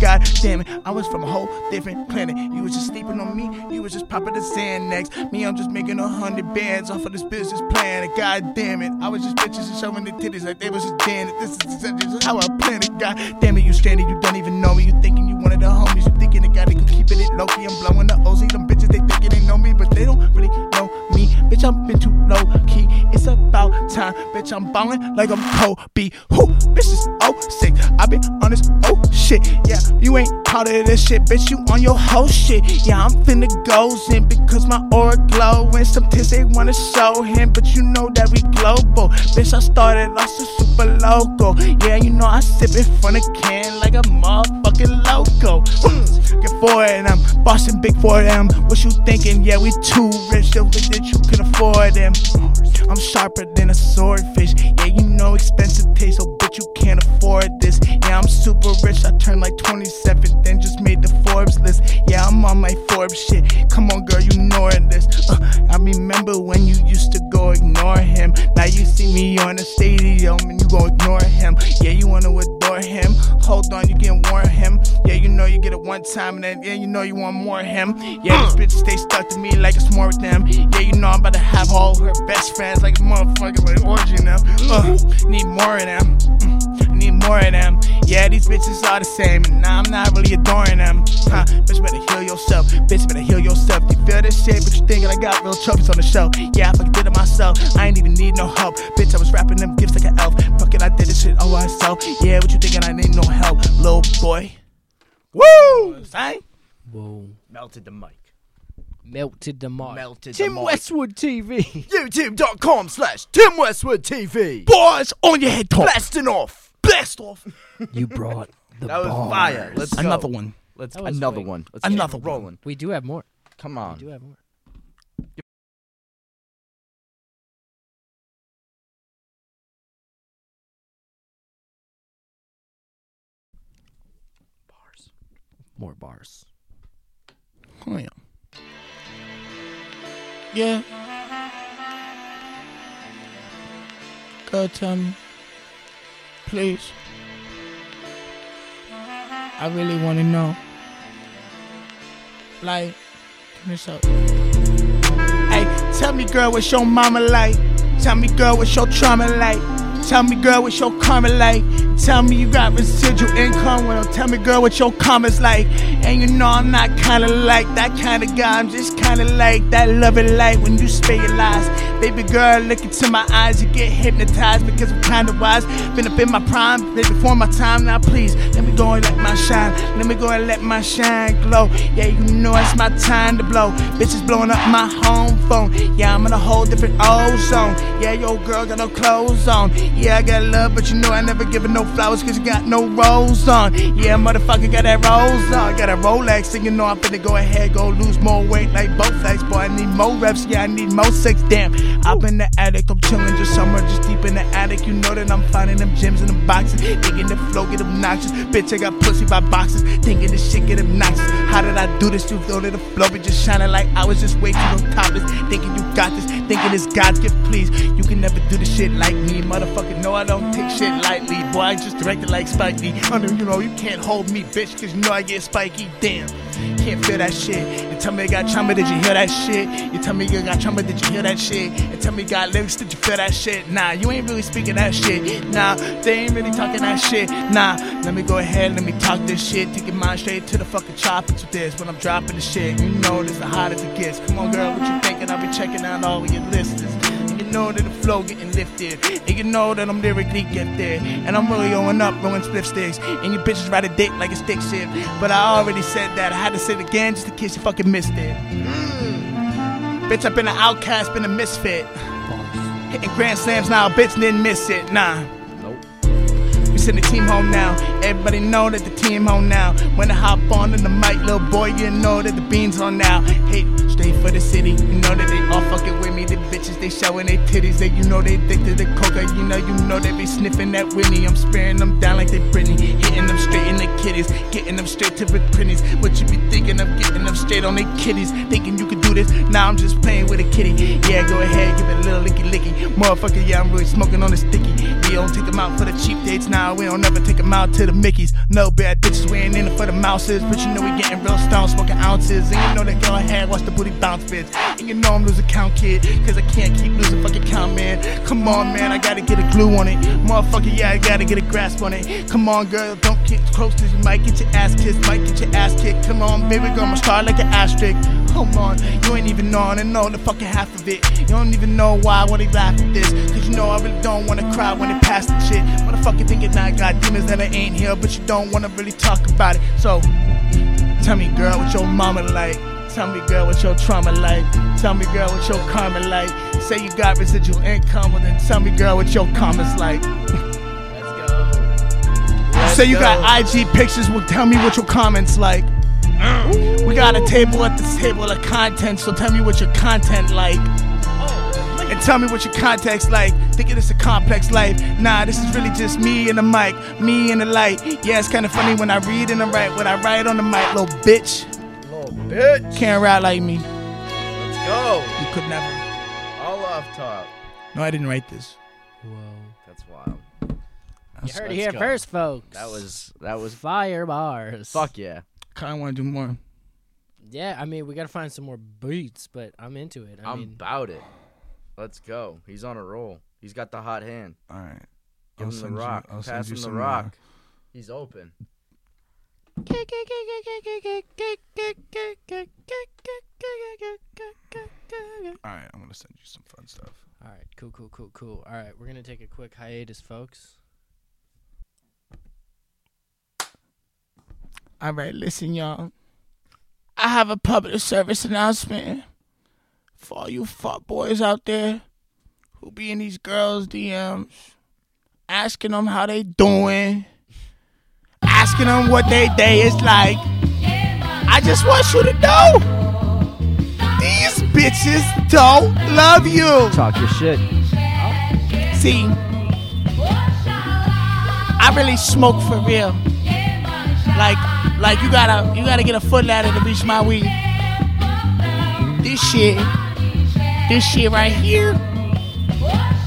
god damn it, I was from a whole different planet. You was just sleeping on me. You was just popping the sand next. Me, I'm just making a hundred bands off of this business plan. God damn it, I was just bitches and showing the titties like they was just it. This is, this is how I plan it. God damn it, you stranded. You don't even know me. You thinking you one of the homies. You thinking they gotta go keep it low key. I'm blowing the OZ. Them bitches, they thinking they know me, but they don't really know me. Bitch, I'm been too low key. It's about time. Bitch, I'm ballin' like I'm Kobe. Who, bitch is oh sick. I been on this oh shit. Yeah, you ain't part of this shit, bitch. You on your whole shit. Yeah, I'm finna go in because my aura glowing. Some tits they wanna show him, but you know that we global. Bitch, I started off so super local. Yeah, you know I sip it from the can like a motherfucking loco. Mm. Get four of them, Boston big for them. What you thinking? Yeah, we too rich, so that you can afford them. Mm. I'm sharper than a swordfish. Yeah, you know expensive taste, so bitch you can't afford this. Yeah, I'm super rich. I like 27, then just made the Forbes list. Yeah, I'm on my Forbes shit. Come on, girl, you knowing this. Uh, I remember when you used to go ignore him. Now you see me on the stadium and you go ignore him. Yeah, you wanna adore him. Hold on, you getting warn him. Yeah, you know you get it one time and then yeah, you know you want more of him. Yeah, this bitch stay stuck to me like it's more with them. Yeah, you know I'm about to have all her best friends like a motherfucker like orgy now. Uh, need more of them. Mm, more of them. Yeah, these bitches are the same, and nah, I'm not really adoring them. Huh, bitch, better heal yourself. Bitch, better heal yourself. You feel this shit, but you thinking I got real trophies on the shelf. Yeah, I fucking did it myself. I ain't even need no help. Bitch, I was rapping them gifts like an elf. Fuck it, I did this shit all myself. Yeah, what you thinking I need no help, little boy? Woo! Sang? Whoa. Melted the mic. Melted the mic. Melted Tim the mic. Westwood TV. YouTube.com slash Tim Westwood TV. Boys on your head top. Blasting off. Blast off. you brought the That was bars. fire. Let's go. Another one. Let's That was another swing. one. Let's Another one. rolling. We do have more. Come We on. do have more. Bars. More bars. Oh, yeah. Yeah. Go tell um, me. Please. I really want to know. Like, turn this up. Hey, tell me, girl, what's your mama like? Tell me, girl, what's your trauma like? Tell me, girl, what's your karma like? Tell me you got residual income. Well, tell me, girl, what your karma's like. And you know I'm not kinda like that kind of guy. I'm just kinda like that loving light when you spay your lies. Baby girl, look into my eyes, you get hypnotized because I'm kinda wise. Been up in my prime, been before my time. Now please, let me go and let my shine. Let me go and let my shine glow. Yeah, you know it's my time to blow. Bitches blowing up my home phone. Yeah, I'm in a whole different ozone. Yeah, yo, girl got no clothes on. Yeah, I got love, but you know I never give her no flowers cause you got no rose on. Yeah, motherfucker got that rose on. Got a Rolex, and you know I'm finna go ahead, go lose more weight like Bowflex. Boy, I need more reps, yeah, I need more sex. Damn, I've been the attic, I'm chilling just somewhere just deep in the attic. You know that I'm finding them gems in the boxes. Thinking the flow get obnoxious. Bitch, I got pussy by boxes. Thinking this shit get obnoxious. How did I do this? You know that the flow be just shining like I was just too on topless. Thinking you got this, thinking it's God's gift, please. You can never do this shit like me, motherfucker. No, I don't take shit lightly. Boy, I just directed like Spike Lee. Know, you know, you can't hold me, bitch, cause you know I get spiky. Damn. Can't feel that shit. You tell me you got trauma, did you hear that shit? You tell me you got trauma, did you hear that shit? You tell me got lyrics, did you feel that shit? Nah, you ain't really speaking that shit. Nah, they ain't really talking that shit. Nah, let me go ahead, let me talk this shit. Take your mind straight to the fucking tropics with this. When I'm dropping the shit, you know this the hottest it gets. Come on, girl, what you thinking? I'll be checking out all of your listeners. You know that the flow getting lifted. And you know that I'm lyrically gifted. And I'm really going up, rolling split sticks. And you bitches ride a dick like a stick shift. But I already said that. I had to say it again just in case you fucking missed it. Bitch, I've been an outcast, been a misfit. Hitting grand slams now, bitch didn't miss it. Nah. Nope. We send the team home now. Everybody know that the team home now. When I hop on in the mic, little boy, you know that the beans on now. Hey, straight for the city. You know that they all fucking with me. The bitches, they showing their titties. They, you know they addicted to the coca. You know, you know they be sniffing that Winnie. I'm sparing them down like they Britney. Hitting them straight in the kitties. Getting them straight to the pennies. What you be thinking of getting them straight on their kitties? Thinking you could do this. Now I'm just playing with a kitty. Yeah, go ahead, give it a little licky licky. Motherfucker, yeah, I'm really smoking on the sticky. We don't take them out for the cheap dates now. We don't never take them out to the Mickeys. No bad bitches, we ain't in it for the mouses. But you know we getting real stoned, smoking ounces. And you know that go ahead, watch the booty bounce, bitch. And you know I'm losing count, kid. Cause I can't keep losing fucking count, man. Come on, man, I gotta get a glue on it. Motherfucker, yeah, I gotta get a grasp on it. Come on, girl, don't get close to you might get your ass kissed, might get your ass kicked. Come on, baby girl, I'ma start like an asterisk. Hold on, you ain't even on and know the fucking half of it. You don't even know why I wanna laugh at this. Cause you know I really don't wanna cry when it passed the shit. Motherfucker thinking I got demons that I ain't here, but you don't wanna really talk about it. So, tell me, girl, what your mama like. Tell me, girl, what your trauma like. Tell me, girl, what your karma like. Say you got residual income, well then tell me, girl, what your karma's like. Let's go. Say you go. got IG pictures, well tell me what your comments like. Mm. We got a table at this table of content, so tell me what your content like. And tell me what your context like. Thinking it's a complex life. Nah, this is really just me and the mic, me and the light. Yeah, it's kinda funny when I read and I write. When I write on the mic, little bitch. Little bitch. Can't rap like me. Let's go. You could never. All off top. No, I didn't write this. Whoa. That's wild. You heard it Let's here go. first, folks. That was that was fire bars. fuck yeah. Kinda wanna do more. Yeah, I mean, we gotta find some more beats, but I'm into it. I I'm mean, about it. Let's go. He's on a roll. He's got the hot hand. Alright. Give I'll him the send you- rock. I'll send Pass you him the some, uh, rock. He's open. Alright, I'm gonna send you some fun stuff. all right, cool, cool, cool, cool. All right, we're gonna take a quick hiatus, folks. All right, listen, y'all. I have a public service announcement for all you fuck boys out there who be in these girls' DMs, asking them how they doing, asking them what their day is like. I just want you to know these bitches don't love you. Talk your shit. See, I really smoke for real. Like, like you gotta, you gotta get a foot ladder to reach my weed. This shit, this shit right here,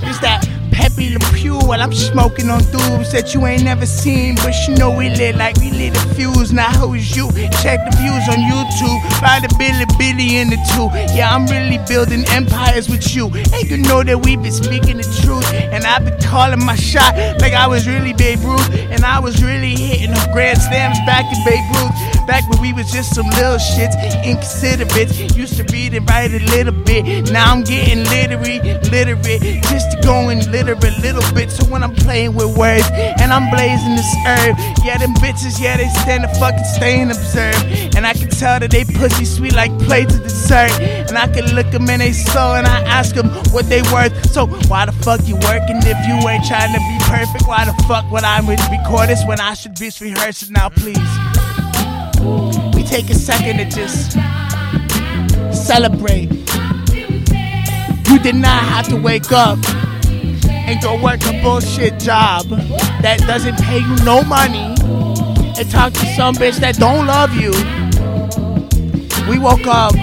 is that Pepe Le Pew while I'm smoking on dubs that you ain't never seen, but you know we lit like we lit a fuse. Now who's you? Check the views on YouTube. Find a Billy Billy in the two. Yeah, I'm really building empires with you. And you know that we been speaking the truth. And I've been calling my shot like I was really Babe Ruth. And I was really hitting the grand slams back in Babe Ruth. Back when we was just some little shits, inconsiderate. Used to read and write a little bit. Now I'm getting literary, literate, just to go and literate a little bit. So when I'm playing with words and I'm blazing this herb, yeah, them bitches, yeah, they stand to fucking stay and observe. And I can tell that they pussy sweet like plates of dessert. And I can look them in they soul and I ask them what they worth. So why the fuck you working if you ain't trying to be perfect? Why the fuck would I record this when I should be rehearsing now, please? We take a second to just celebrate. You did not have to wake up and go work a bullshit job that doesn't pay you no money and talk to some bitch that don't love you. We woke up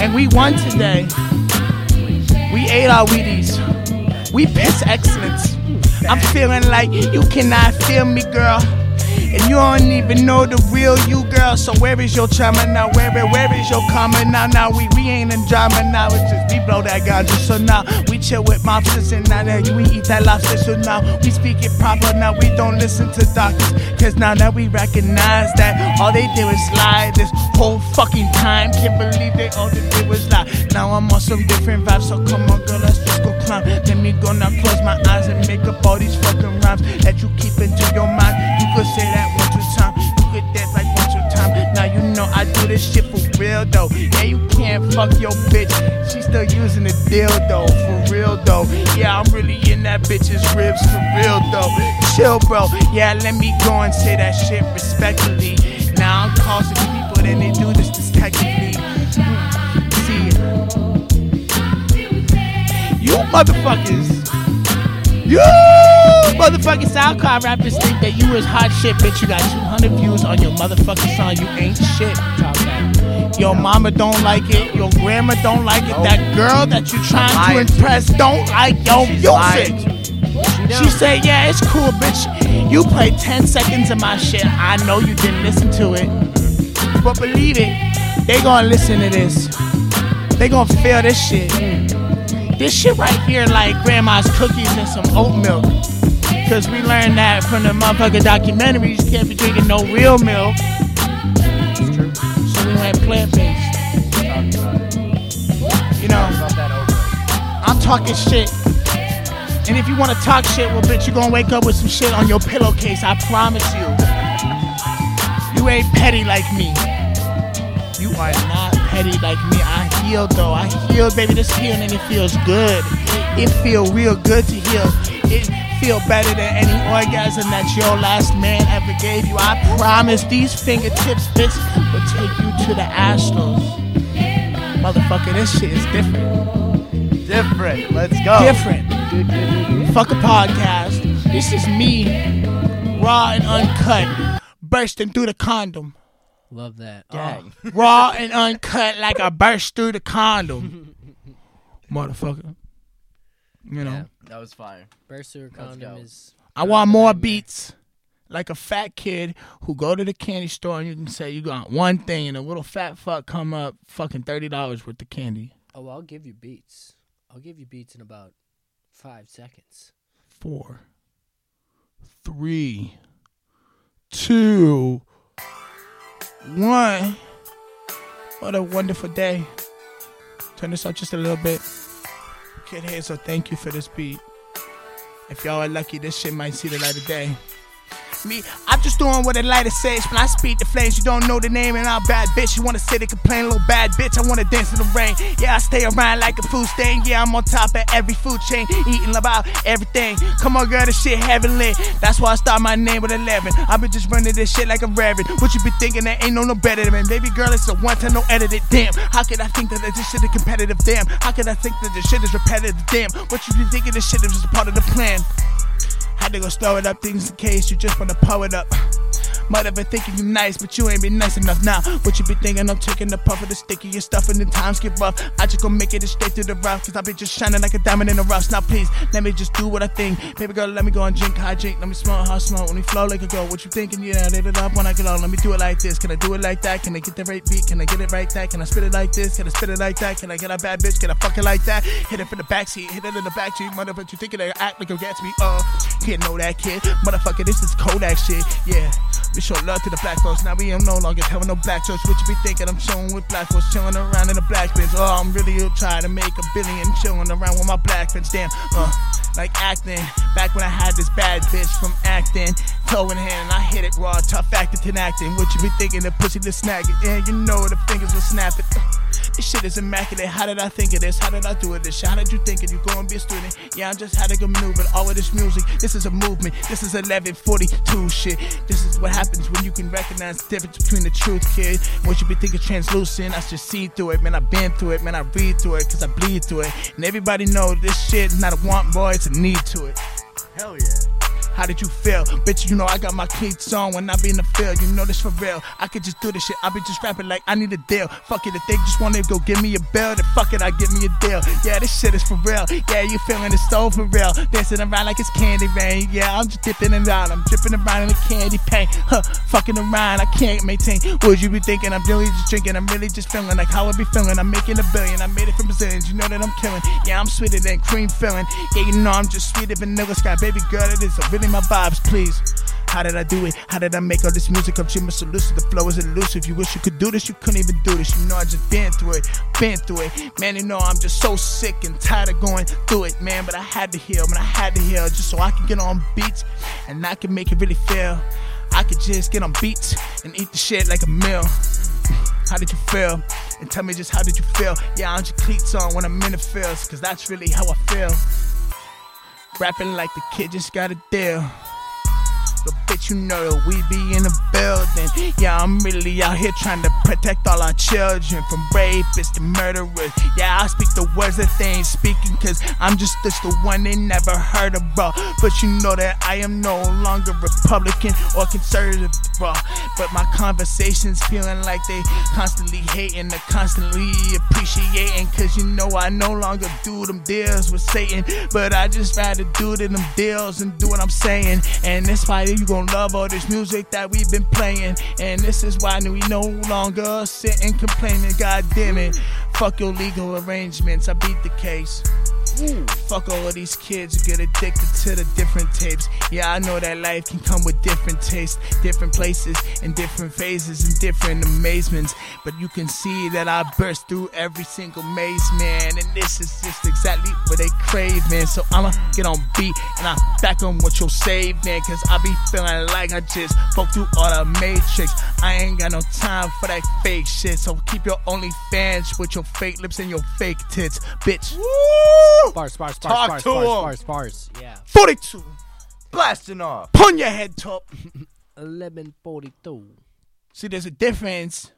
and we won today. We ate our Wheaties. We piss excellence. I'm feeling like you cannot feel me, girl. And you don't even know the real you, girl. So where is your trauma now? Where where is your karma now? Now we we ain't in drama now. It's just we blow that ganja. So now we chill with mobsters and now that we eat that lobster. So now we speak it proper. Now we don't listen to doctors. Cause now that we recognize that all they did was lie this whole fucking time. Can't believe they all they did was lie. Now I'm on some different vibes. So come on, girl, let's just go climb. Let me go now, close my eyes and make up all these fucking rhymes that you keep into your mind. Could say that one two time. You could dance like one two time. Now you know I do this shit for real though. Yeah, you can't fuck your bitch. She still using the dildo for real though. Yeah, I'm really in that bitch's ribs for real though. Chill, bro. Yeah, let me go and say that shit respectfully. Now I'm causing people, then they do this this technically. Hmm. See, you motherfuckers. You motherfucking SoundCloud rappers think that you is hot shit, bitch. You got 200 views on your motherfucking song. You ain't shit. Your mama don't like it. Your grandma don't like it. That girl that you trying to impress don't like your music. She said, yeah, it's cool, bitch. You played 10 seconds of my shit. I know you didn't listen to it. But believe it, they gonna listen to this. They gonna feel this shit. This shit right here, like grandma's cookies and some oat milk. Cause we learned that from the motherfucking documentary, you can't be drinking no real milk. So we went plant based. You know, I'm talking shit. And if you wanna talk shit, well, bitch, you gonna wake up with some shit on your pillowcase, I promise you. You ain't petty like me. You are not petty like me. I healed though. I healed, baby. This healing and it feels good. It feel real good to heal. It feel better than any orgasm that your last man ever gave you. I promise these fingertips, bitch, will take you to the Astros. Motherfucker, this shit is different. Different. Let's go. Different. Fuck a podcast. This is me, raw and uncut, bursting through the condom. Love that. Gang. Oh. Raw and uncut like I burst through the condom. Motherfucker. You know, Yeah. That was fire. Burster Let's condom is. I want more beats. Like a fat kid who go to the candy store and you can say you got one thing and a little fat fuck come up fucking thirty dollars worth of candy. Oh, I'll give you beats. I'll give you beats in about five seconds. Four, three, two, one. What a wonderful day. Turn this up just a little bit. Kid Hazel, thank you for this beat. If y'all are lucky, this shit might see the light of day. Me, I'm just doing what the lighter says. When I speak the flames, you don't know the name, and I'm bad bitch. You wanna sit and complain, little bad bitch. I wanna dance in the rain. Yeah, I stay around like a food stain. Yeah, I'm on top of every food chain, eating about everything. Come on, girl, this shit heavenly. That's why I start my name with 11. I've been just running this shit like a reverend. What you be thinking that ain't no no better than? Baby girl, it's a one time no edited. Damn, how could I think that this shit is competitive? Damn, how could I think that this shit is repetitive? Damn, what you be thinking this shit is just part of the plan? Had to go store it up, things in case you just wanna pour it up. Might have been thinking you nice, but you ain't been nice enough now. What you be thinking? I'm taking the puff of the sticky and stuff, and the times get rough. I just gon' make it straight to the rough, cause I be just shining like a diamond in the rough. Now please, let me just do what I think. Baby girl, let me go and drink drink. Let me smoke how smoke. When we flow like a girl, what you thinking? Yeah, lit it up when I get on. Let me do it like this. Can I do it like that? Can I get the right beat? Can I get it right that? Can I spit it like this? Can I spit it like that? Can I get a bad bitch? Can I fuck it like that? Hit it from the backseat, hit it in the back backseat. Motherfucker, you thinking I act like a Gatsby? Uh, can't know that kid. Motherfucker, this is Kodak shit. Yeah. Show love to the black folks. Now we am no longer telling no black jokes. What you be thinking? I'm chilling with black folks, chilling around in the black bins. Oh, I'm really trying to make a billion, chilling around with my black friends. Damn, uh, like acting. Back when I had this bad bitch from acting, toe in hand, and I hit it raw, tough acting, ten acting. What you be thinking? The pussy to snag it, and you know the fingers will snap it. This shit is immaculate. How did I think of this? How did I do it? This? How did you think it? You go and be a student? Yeah, I'm just how to go maneuver. All of this music, this is a movement. This is 1142 shit. This is what happens when you can recognize the difference between the truth, kid. What you be thinking translucent? I just see through it, man. I've been through it, man. I read through it, cause I bleed through it. And everybody know this shit is not a want, boy. It's a need to it. Hell yeah. How did you feel? Bitch, you know I got my cleats on when I be in the field. You know this for real. I could just do this shit. I be just rapping like I need a deal. Fuck it, if they just wanna go give me a bill, then fuck it, I give me a deal. Yeah, this shit is for real. Yeah, you feeling it so for real. Dancing around like it's candy rain. Yeah, I'm just dipping around. I'm dripping around in the candy paint. Huh, fucking around. I can't maintain. What you be thinking? I'm really just drinking. I'm really just feeling like how I be feeling. I'm making a billion. I made it from Brazilians. You know that I'm killing. Yeah, I'm sweeter than cream filling. Yeah, you know I'm just sweeter than vanilla sky. Baby girl, it is a really my vibes, please. How did I do it? How did I make all this music? I'm Jimmy so lucid. The flow is elusive. You wish you could do this, you couldn't even do this. You know I just been through it, been through it. Man, you know I'm just so sick and tired of going through it, man. But I had to heal, man. I had to heal just so I can get on beats and I can make it really feel. I could just get on beats and eat the shit like a meal. How did you feel? And tell me just how did you feel? Yeah, I'm just cleats on when I'm in the fields, cause that's really how I feel. Rapping like the kid just got a deal. Bitch, you know that we be in the building. Yeah, I'm really out here trying to protect all our children from rapists and murderers. Yeah, I speak the words that they ain't speaking, cause I'm just, just the one they never heard about. But you know that I am no longer Republican or conservative, bro. But my conversations feeling like they constantly hating, they're constantly appreciating, cause you know I no longer do them deals with Satan. But I just rather do them deals and do what I'm saying. And that's why you gon' love all this music that we've been playing. And this is why we no longer sit and complaining. God damn it. Fuck your legal arrangements. I beat the case. Fuck all of these kids who get addicted to the different tapes. Yeah, I know that life can come with different tastes, different places, and different phases and different amazements. But you can see that I burst through every single maze, man. And this is just exactly what they crave, man. So I'ma get on beat and I back on what you'll save, man. Cause I be feeling like I just fucked through all the matrix. I ain't got no time for that fake shit. So keep your only fans with your fake lips and your fake tits, bitch. Woo! Bars, bars, bars, Talk bars, to bars, 'em. bars, bars. Yeah. 42. Blasting off. Pun your head top. Eleven forty-two. See, there's a difference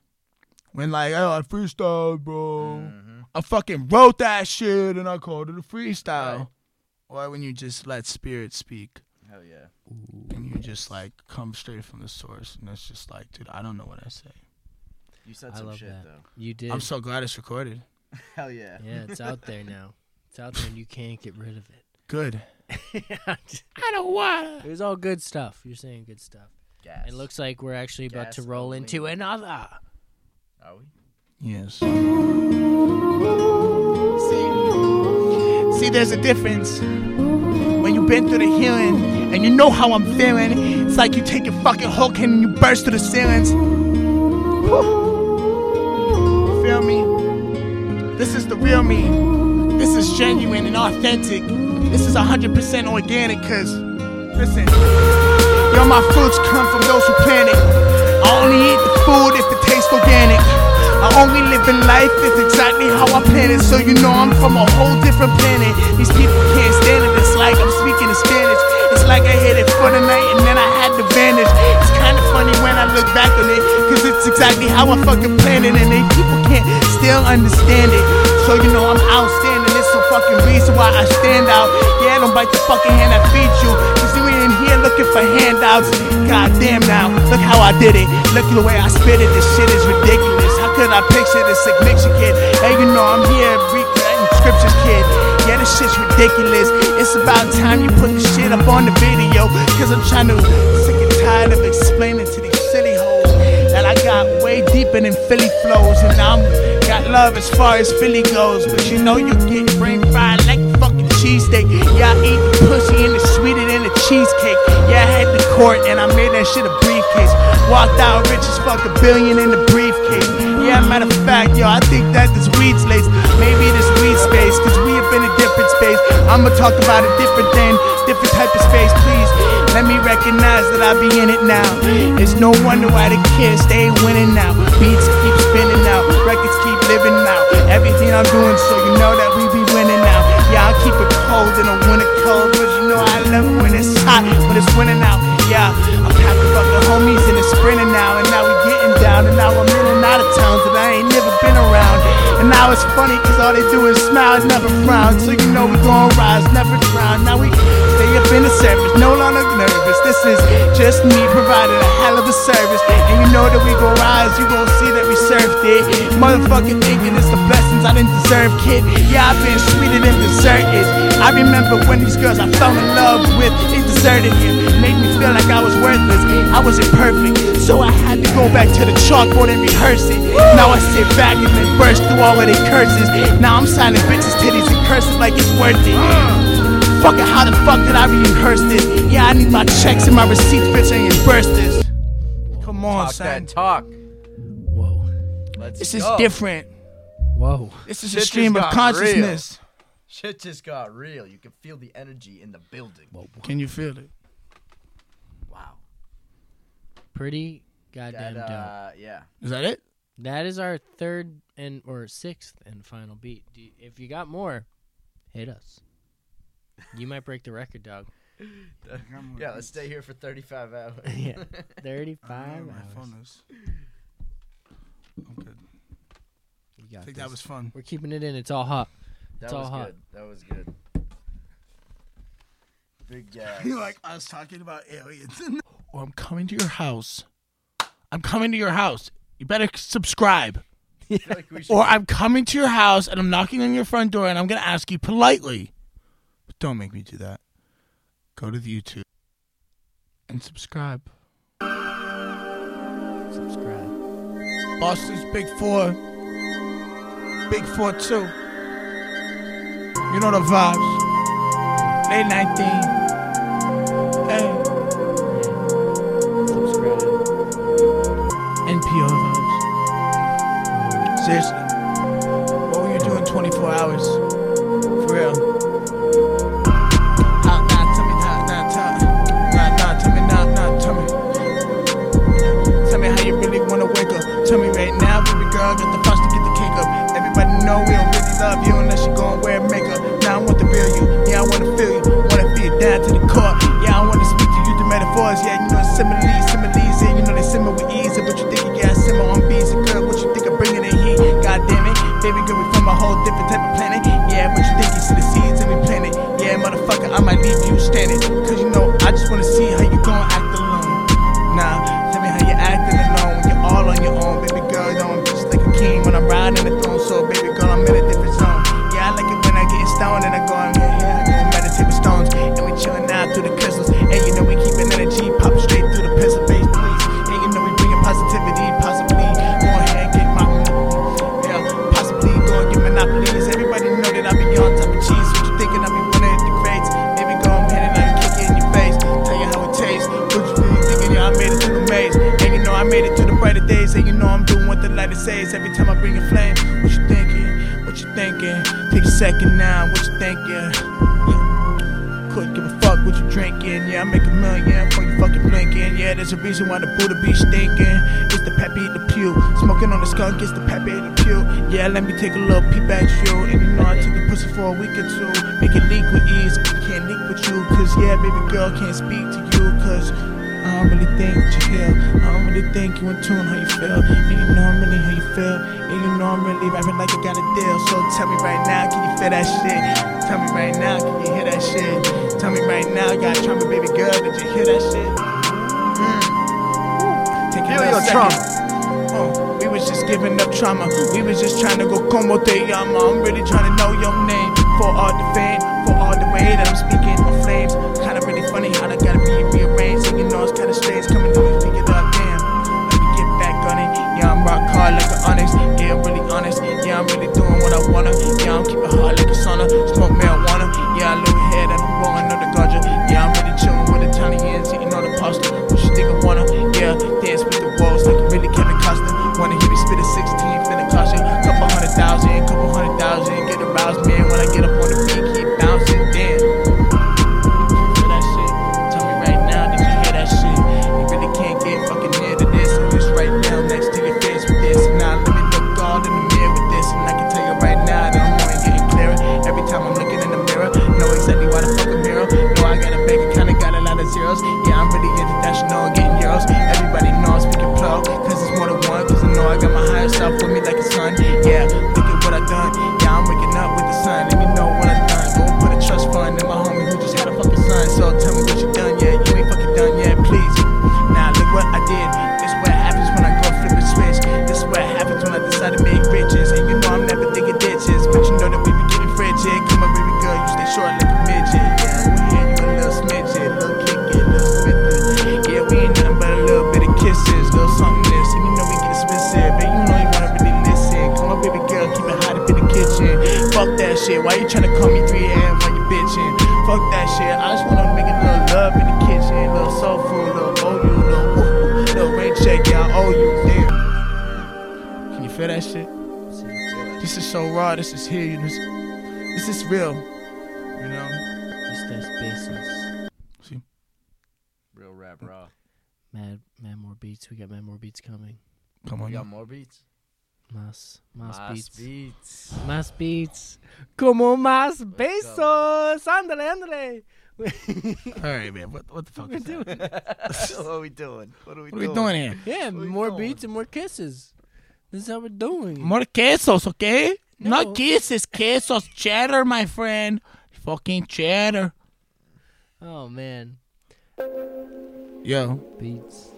when, like, oh, I freestyle, bro. Mm-hmm. I fucking wrote that shit and I called it a freestyle. Right. Or when you just let spirit speak Hell yeah. and you just, like, come straight from the source. And it's just like, dude, I don't know what I say. You said I some love shit that. though. You did. I'm so glad it's recorded. Hell yeah. yeah, it's out there now. It's out there, and you can't get rid of it. Good. I don't want It was all good stuff. You're saying good stuff. Gas. It looks like we're actually about to roll only. into another. Are we? Yes. See, see, there's a difference when you've been through the healing and you know how I'm feeling. It's like you take your fucking Hulk and you burst through the ceilings. Whew. You feel me? This is the real me. This is genuine and authentic. This is 100% organic, cause, listen, yo, my fruits come from those who plant it. I only eat the food if it tastes organic. I only live in life if exactly how I plan it. So you know I'm from a whole different planet. These people can't stand it. It's like I'm speaking in Spanish. It's like I hit it for the night and then I had to vanish. It's kind of funny when I look back on it, cause it's exactly how I fucking planned it, and they people can't still understand it. So you know I'm outstanding. Fucking reason why I stand out. Yeah, don't bite the fucking hand that feeds you. Cause you ain't here looking for handouts. God damn now, look how I did it. Look at the way I spit it. This shit is ridiculous. How could I picture this sick mixture kid? Hey, you know I'm here recreating scriptures, kid. Yeah, this shit's ridiculous. It's about time you put the shit up on the video. Cause I'm trying to sick and tired of explaining to these silly hoes that I got way deeper than Philly flows. And I'm got love as far as Philly goes. But you know you get brain cheesesteak. Yeah, I eat the pussy and it's sweeter than a cheesecake. Yeah, I had the court and I made that shit a briefcase. Walked out rich as fuck a billion in the briefcase. Yeah, matter of fact, yo, I think that this weed's laced. Maybe this weed space, cause we have been a different space. I'ma talk about a different thing, different type of space, please. Let me recognize that I be in it now. It's no wonder why the kids stay winning now. Beats keep spinning out, records keep living out. Everything I'm doing, so you know that we it's winter now. Yeah, I'm packing up the homies and it's sprinting now, and now we getting down, and now I'm in and out of towns that I ain't never been around. And now it's funny, cause all they do is smile, never frown. So you know we gon' rise, never drown. Now we up in the service, no longer nervous. This is just me providing a hell of a service. And you know that we gon' rise, you gon' see that we served it. Motherfucking thinking it's the blessings I didn't deserve, kid. Yeah, I've been sweeter than dessert is. I remember when these girls I fell in love with, they deserted him. Made me feel like I was worthless. I wasn't perfect, so I had to go back to the chalkboard and rehearse it. Now I sit back and then burst through all of their curses. Now I'm signing bitches' titties and curses like it's worth it. Fuck it, how the fuck did I rehearse this? Yeah, I need my checks and my receipts, bitch, and reverse this. Come on, Talk son. that talk. Whoa. Let's This is different. Whoa. This is Shit a stream of got consciousness. Shit just got real. You can feel the energy in the building. Can you feel it? Wow. Pretty That, goddamn dope. uh, yeah. Is that it? That is our third and or sixth and final beat. Do you- if you got more, hit us. You might break the record, dog. Yeah, let's stay here for 35 hours. yeah, thirty-five my hours. phone is. I'm good. You I think this. that was fun. We're keeping it in. It's all hot. That It's all was hot. good. That was good. Big gas. You like us talking about aliens? or oh, I'm coming to your house. I'm coming to your house. You better subscribe. I feel like we should Or I'm coming to your house and I'm knocking on your front door and I'm gonna ask you politely. But don't make me do that. Go to the YouTube and subscribe. Subscribe. Boston's Big Four. Big Four two. You know the vibes. Late night theme. Hey, Subscribe. NPO vibes. Seriously. What were you doing 24 hours? Know we don't really love you unless you gon' wear makeup. Now I want the real you, yeah, I wanna feel you. Wanna feel you down to the core. Yeah, I wanna speak to you through metaphors. Yeah, you know similes, similes, yeah, you know they simmer with ease. What you think you got simmer on beats and girl, what you think of bringing the heat? God damn it, baby girl, we from a whole different type of planet. Yeah, what you think you see the seeds and we planted? Yeah, motherfucker, I might leave you standing. Cause you know, I just wanna see how you gon' act alone. Nah, tell me how you acting alone when you're all on your own. Baby girl, don't just like a king when I'm riding the throne. And I go and yeah, yeah, and meditate with stones. And we chillin' out through the crystals. And you know we keepin' energy, pop straight through the pencil base, please. And you know we bringin' positivity, possibly. Go ahead and get my, yeah, possibly go and get monopolies. Everybody know that I be on top of cheese. What you thinkin'? I be winning the grades? Baby, go ahead and I can kick it in your face. Tell you how it tastes. What you really thinking? Yeah, I made it to the maze. And you know I made it to the brighter days. And you know I'm doing what the light says every time I bring a flame. What you thinkin'? What you thinking? Second now. What you thinking? Yeah. Couldn't give a fuck what you drinking. Yeah, I make a million for you fucking blinking. Yeah, there's a reason why the Buddha be stinking. It's the Pepé Le Pew. Smoking on the skunk, it's the Pepé Le Pew. Yeah, let me take a little peep at you. And you know I took a pussy for a week or two. Make it leak with ease. Can't leak with you. Cause yeah, baby girl can't speak to you. Cause I don't really think you heal. I don't really think you in tune how you feel. And you know I'm really how you feel. And you know I'm really rapping like I got a deal. So tell me right now, can you feel that shit? Tell me right now, can you hear that shit? Tell me right now, got trauma, baby girl. Did you hear that shit? Mm. Take Feel your second. trauma. Uh, we was just giving up trauma. We was just trying to go como te llama. I'm really trying to know your name for all I'm keeping hard like a sauna. Smoke Fuck that shit. I just wanna make a little love in the kitchen. Little soul food, little owe you, little woo, little rain check, yeah, I owe you. Damn. Can you feel that shit? This is so raw. This is here. This, this is real. You know? Estas See? Real rap raw. Mad, mad more beats. We got mad more beats coming. Come We on. got more beats. Mass, mass, Más beats. beats. Mass beats. Como más go. besos. Ándale, ándale. All right, man. What, what the fuck is that? what are we doing? What are we doing? What are doing? we doing here? Yeah, Where more going? beats and more kisses. This is how we're doing. More quesos, okay? No. Not kisses, quesos, cheddar, my friend. Fucking cheddar. Oh man, Yo, beats.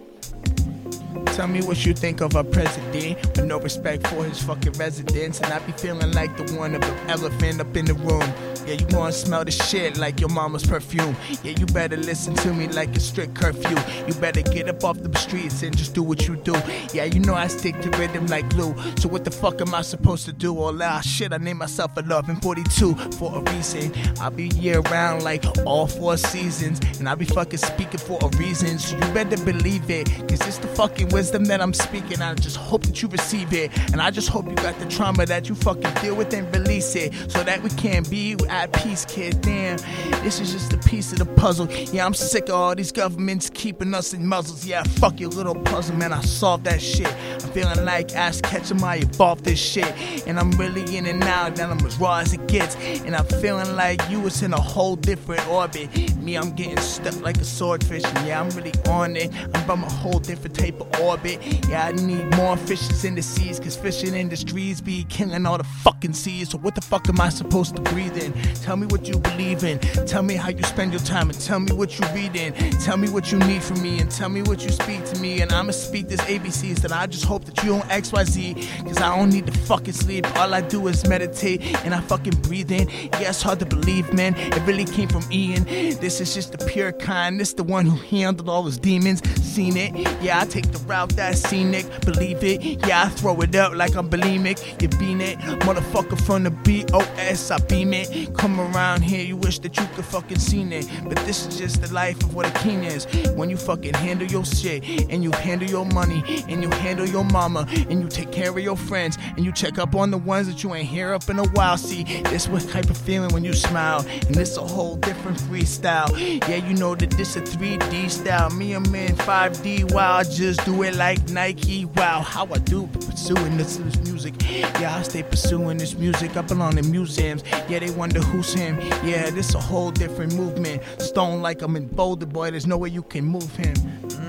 Tell me what you think of our president with no respect for his fucking residents. And I be feeling like the one of the elephant up in the room. Yeah, you gonna smell the shit like your mama's perfume. Yeah, you better listen to me like a strict curfew. You better get up off the streets and just do what you do. Yeah, you know I stick to rhythm like glue. So what the fuck am I supposed to do? All that shit, I named myself a love in 42 for a reason. I'll be year round like all four seasons. And I'll be fucking speaking for a reason. So you better believe it. Cause it's the fucking wisdom that I'm speaking. I just hope that you receive it. And I just hope you got the trauma that you fucking deal with and release it. So that we can be at peace, kid. Damn, this is just a piece of the puzzle. Yeah, I'm sick of all these governments keeping us in muzzles. Yeah, fuck your little puzzle, man. I solved that shit. I'm feeling like Ash Ketchum, I evolved this shit. And I'm really in and out, and I'm as raw as it gets. And I'm feeling like you was in a whole different orbit. Me, I'm getting stuck like a swordfish. And yeah, I'm really on it. I'm from a whole different type of orbit. Yeah, I need more fishes in the seas, cause fishing industries be killing all the fucking seas. So what the fuck am I supposed to breathe in? Tell me what you believe in. Tell me how you spend your time and tell me what you read in. Tell me what you need from me and tell me what you speak to me. And I'ma speak this ABCs that I just hope that you don't XYZ. Cause I don't need to fucking sleep. All I do is meditate and I fucking breathe in. Yeah, it's hard to believe, man. It really came from Ian. This is just the pure kind. This the one who handled all his demons. Seen it. Yeah, I take the route that's scenic. Believe it. Yeah, I throw it up like I'm bulimic. You bean it. Motherfucker from the BOS. I beam it. Come around here, you wish that you could fucking seen it. But this is just the life of what a king is. When you fucking handle your shit and you handle your money and you handle your mama and you take care of your friends and you check up on the ones that you ain't hear up in a while. See, this what type of feeling when you smile and this a whole different freestyle. Yeah, you know that this a 3D style. Me, I'm in 5D. Wow, I just do it like Nike. Wow, how I do pursuing this, this music. Yeah, I stay pursuing this music. I belong in museums. Yeah, they wonder who's him. Yeah, this a whole different movement. Stone like I'm in Boulder, boy. There's no way you can move him. Mm.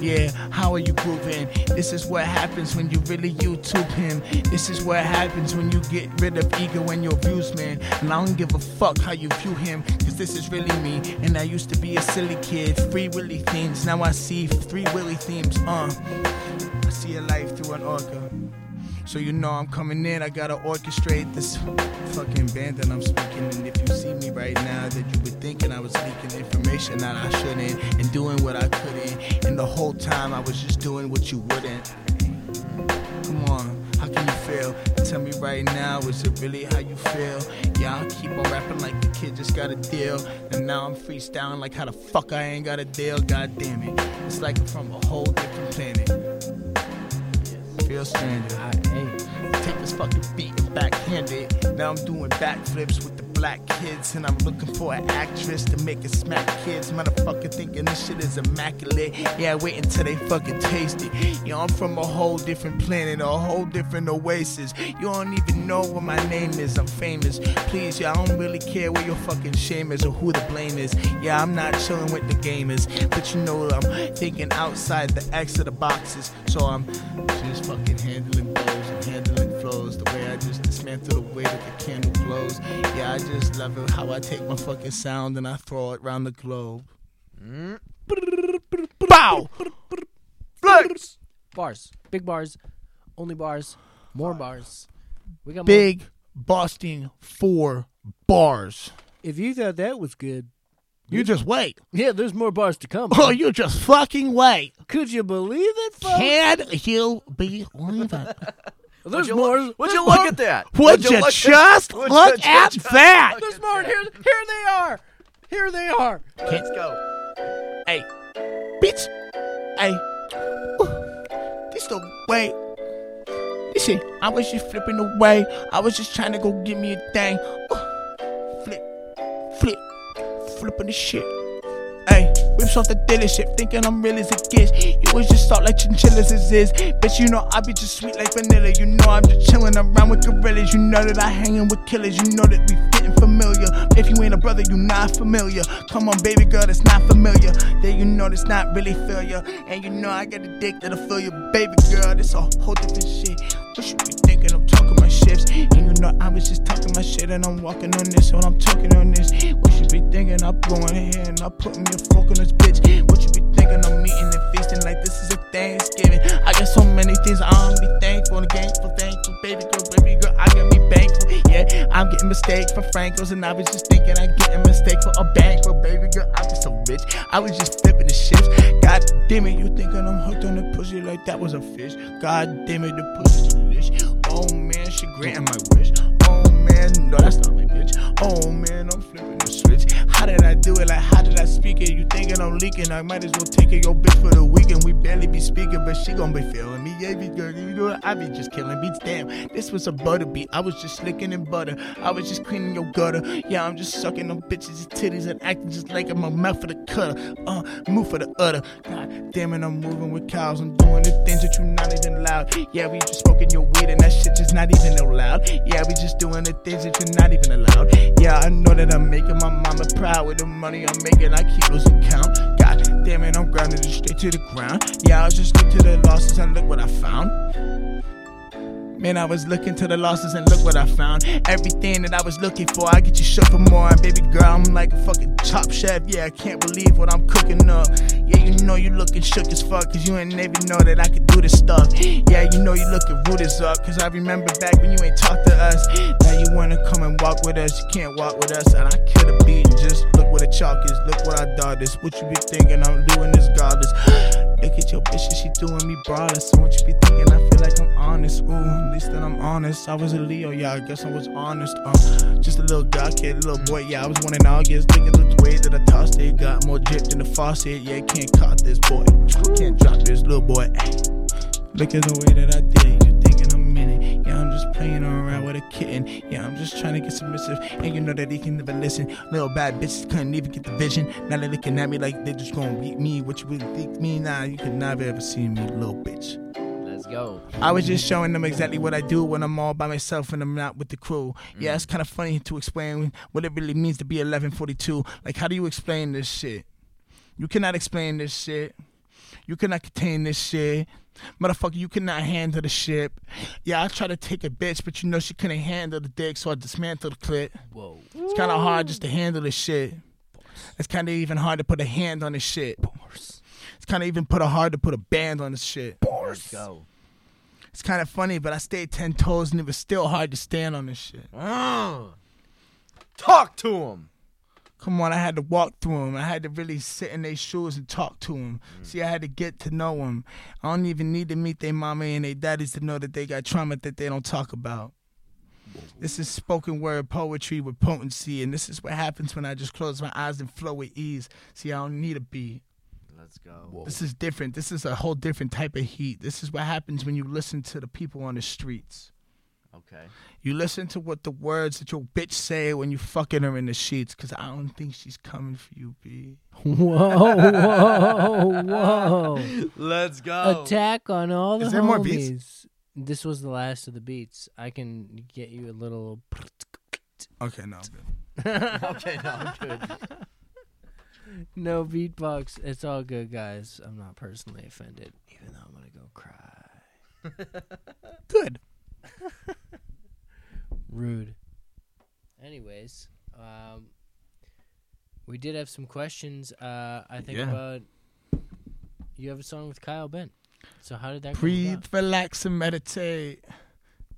Yeah, how are you grooving? This is what happens when you really YouTube him. This is what happens when you get rid of ego and your views, man. And I don't give a fuck how you view him, cause this is really me. And I used to be a silly kid, free willy themes. Now I see three willy themes, uh. I see a life through an orca. So you know I'm coming in, I gotta orchestrate this fucking band that I'm speaking. And if you see me right now, that you were thinking I was leaking information that I shouldn't, and doing what I couldn't. And the whole time I was just doing what you wouldn't. Come on, how can you feel? Tell me right now, is it really how you feel? Yeah, I'll keep on rapping like the kid just got a deal. And now I'm freestyling like how the fuck I ain't got a deal. God damn it. It's like I'm from a whole different planet. I, hey, Take this fucking beat and backhand it. Now I'm doing backflips with the black kids, and I'm looking for an actress to make it smack kids. Motherfucker thinking this shit is immaculate. Yeah, wait until they fucking taste it. Yo, I'm from a whole different planet, a whole different oasis. You don't even know what my name is. I'm famous. Please, yeah, I don't really care where your fucking shame is or who the blame is. Yeah, I'm not chilling with the gamers, but you know I'm thinking outside the X of the boxes. So I'm just fucking handling blows and handling flows the way I just dismantle the way that the candle glows. Yeah, I just love it how I take my fucking sound and I throw it around the globe. Mm. Bow! Flex! bars, big bars, only bars, more bars. We got more. Big Boston four bars. If you thought that was good, You just wait. yeah, there's more bars to come. Oh, you just fucking wait. Could you believe it, folks? Can you believe it? There's you more. Look, would you look more- at that? Would you look just would look at that? look There's at more. that? Here, here they are. Here they are. Let's go. Hey, bitch. Hey. Ooh, This the way. Listen, I was just flipping away. I was just trying to go get me a thing. Ooh, flip, flip, flipping the shit. Hey, whips off the dealership, thinking I'm real as it gets. You was just thought like chinchillas as is. But you know I be just sweet like vanilla. You know I'm just chilling around with gorillas. You know that I hanging with killers. You know that we getting familiar. If you ain't a brother, you not familiar. Come on, baby girl, that's not familiar. Then you know that's not really failure. And you know I got a dick that'll fill your baby girl. This a whole different shit. What you be thinking? I'm talking my shifts. And you know I was just talking my shit that I'm walking on this, when I'm talking on this. What you be thinking? I'm going ahead and I'm putting me a fork on this bitch. What you be thinking? I'm eating and feasting like this is a Thanksgiving. I got so many things I'm be thankful and thankful, thankful, baby girl, baby girl. I got me thankful. Yeah, I'm getting mistakes for Frankos, and I was just thinking I get a mistake for a bankroll, baby girl. I'm just so rich, I was just flipping the shifts. God damn it, you thinking I'm hooked on the pussy like that was a fish? God damn it, the pussy's delish. Oh man, she granting my wish. Oh man, no, that's not my bitch. Oh man, I'm flipping the switch. How did I do it? Like, how did I speak it? You thinking I'm leaking? I might as well take it, your bitch, for the weekend. We barely be speaking, but she gon' be feeling me. Yeah, be girl, you know what? I be just killing beats. Damn, this was a butter beat. I was just slicking in butter. I was just cleaning your gutter. Yeah, I'm just sucking on bitches' titties and acting just like in my mouth for the cutter. Uh, move for the udder. God damn it, I'm moving with cows. I'm doing the things that you not even loud. Yeah, we just smoking your weed and that shit just not even loud. Yeah, we just doing the things that you're not even allowed. Yeah, I know that I'm making my mama proud with the money I'm making. I keep losing count. God damn it, I'm grounded straight to the ground. Yeah, I was just look to the losses and look what I found. Man, I was looking to the losses and look what I found. Everything that I was looking for, I get you shook for more. And baby girl, I'm like a fucking top chef. Yeah, I can't believe what I'm cooking up. Yeah, you know you looking shook as fuck, cause you ain't never know that I could do this stuff. Yeah, you know you looking rude as up, cause I remember back when you ain't talk to us. Now you wanna come and walk with us, you can't walk with us. And I kill the beat and just look what the chalk is, look what I done this. What you be thinking, I'm doing this godless. Look at your bitch, she doing me braless. So what you be thinking, I feel like I'm honest. Ooh, at least that I'm honest. I was a Leo, yeah, I guess I was honest. Uh, just a little guy, kid, little boy, yeah, I was one in August. Look at the way that I tossed it, got more drip than the faucet. Yeah, can't caught this boy, can't drop this little boy. Look at the way that I did it. Yeah, I'm just playing around with a kitten. Yeah, I'm just trying to get submissive, and you know that he can never listen. Little bad bitches couldn't even get the vision. Now they looking at me like they just gonna beat me. What you really think me? Nah, you could never ever see me, little bitch. Let's go. I was just showing them exactly what I do when I'm all by myself and I'm not with the crew. Mm. Yeah, it's kind of funny to explain what it really means to be 1142. Like, how do you explain this shit? You cannot explain this shit. You cannot contain this shit. Motherfucker, you cannot handle the shit. Yeah, I tried to take a bitch, but you know she couldn't handle the dick, so I dismantled the clit. Whoa. It's kind of hard just to handle this shit. It's kind of even hard to put a hand on this shit. It's kind of even put a hard to put a band on this shit. Let's go. It's kind of funny, but I stayed ten toes and it was still hard to stand on this shit. Mm. Talk to him. Come on, I had to walk through them. I had to really sit in their shoes and talk to them. Mm. See, I had to get to know them. I don't even need to meet their mama and their daddies to know that they got trauma that they don't talk about. This is spoken word poetry with potency, and this is what happens when I just close my eyes and flow with ease. See, I don't need a beat. Let's go. This is different. This is a whole different type of heat. This is what happens when you listen to the people on the streets. Okay. You listen to what the words that your bitch say when you fucking her in the sheets, cause I don't think she's coming for you, B. Whoa, whoa, whoa. Let's go. Attack on all the Is homies. there more beats? This was the last of the beats. I can get you a little. Okay, no. I'm good. okay, no, I'm good. No beatbox. It's all good, guys. I'm not personally offended, even though I'm gonna go cry. Good. Rude. Anyways, um, we did have some questions. Uh, I think Yeah. about you have a song with Kyle Bent. So how did that Breathe, relax, and meditate.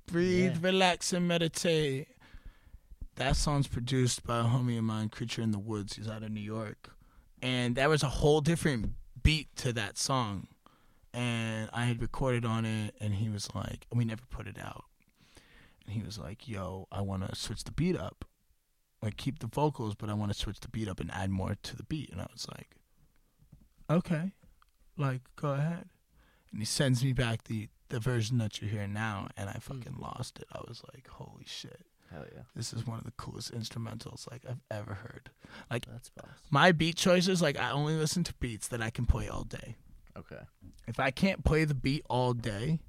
Breathe, Yeah. relax, and meditate. That song's produced by a homie of mine, Creature in the Woods. He's out of New York. And that was a whole different beat to that song. And I had recorded on it, and he was like, we never put it out. And he was like, yo, I want to switch the beat up. Like, keep the vocals, but I want to switch the beat up and add more to the beat. And I was like, okay, like, go ahead and he sends me back the the version that you're hearing now and i hmm. fucking lost it i was like holy shit Hell yeah. this is one of the coolest instrumentals like i've ever heard like my beat choices like i only listen to beats that i can play all day Okay. if i can't play the beat all day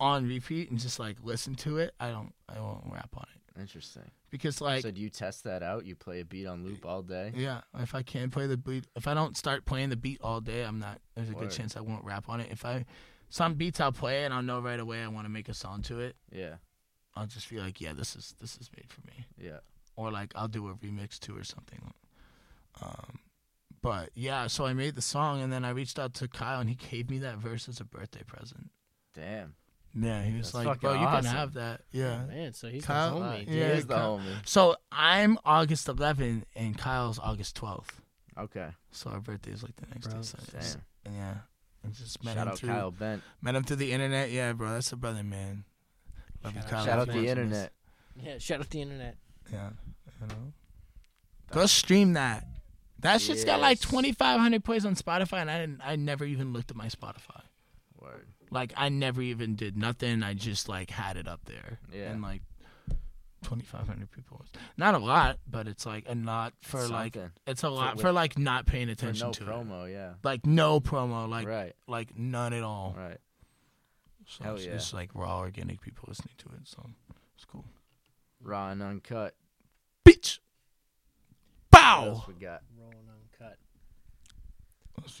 on repeat and just like listen to it i don't i won't rap on it Interesting. because like so do you test that out? You play a beat on loop all day? Yeah, if I can't play the beat, if I don't start playing the beat all day, I'm not. There's a Word. good chance I won't rap on it. If I some beats I'll play and I'll know right away I want to make a song to it. Yeah. I'll just be like, yeah, this is this is made for me, Yeah. or like I'll do a remix to or something. Um, but yeah, so I made the song and then I reached out to Kyle and he gave me that verse as a birthday present. Damn. Yeah, he was That's like, bro, fucking you awesome. can have that. Yeah. Oh, man, so he's Kyle- the homie. he Yeah, is the Kyle- homie. So I'm August 11th and Kyle's August 12th. Okay. So our birthday is like the next Bro, day. So it's- Damn. and yeah, I just met Shout him out through Kyle Bent. met him through the internet. Yeah, bro, that's a brother, man. Love you, Shout out- Kyle. Shout out the internet. Yeah, shout out the internet. Yeah, you know. Go stream that. That shit's got like 2,500 plays on Spotify, and I didn't. I never even looked at my Spotify. Word. Like I never even did nothing. I just like had it up there, Yeah. and like 2,500 people. Not a lot, but it's like a lot for like it's a lot with- for like not paying For attention no to it. promo, yeah. Like no promo, like right. like none at all. Right. So Hell it's yeah. just like raw organic people listening to it. So it's cool. Raw and uncut. Bitch. Bow. What else we got?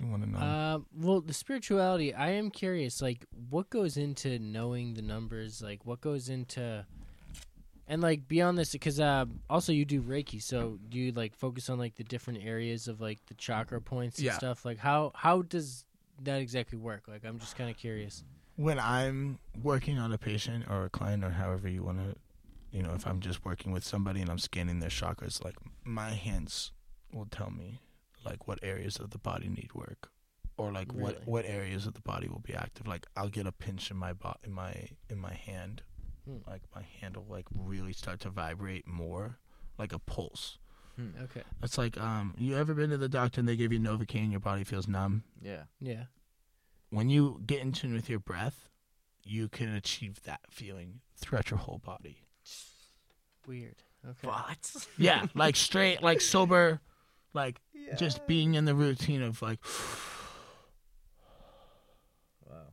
Rolling uncut. What else you want to know? Uh, well, the spirituality. I am curious. Like, what goes into knowing the numbers? Like, what goes into, and like beyond this, because uh, also you do Reiki. So do you like focus on like the different areas of like the chakra points and Yeah. stuff? Like, how how does that exactly work? Like, I'm just kind of curious. when I'm working on a patient or a client or however you want to, you know, if I'm just working with somebody and I'm scanning their chakras, like my hands will tell me like what areas of the body need work or like Really? what what areas of the body will be active. Like I'll get a pinch in my bo- in my in my hand. Hmm. Like my hand will like really start to vibrate more, like a pulse. Okay. It's like um you ever been to the doctor and they give you Novocaine and your body feels numb? Yeah. Yeah. when you get in tune with your breath, you can achieve that feeling throughout your whole body. Weird. Okay. What? Yeah, like straight, like sober, like just being in the routine of like, Wow.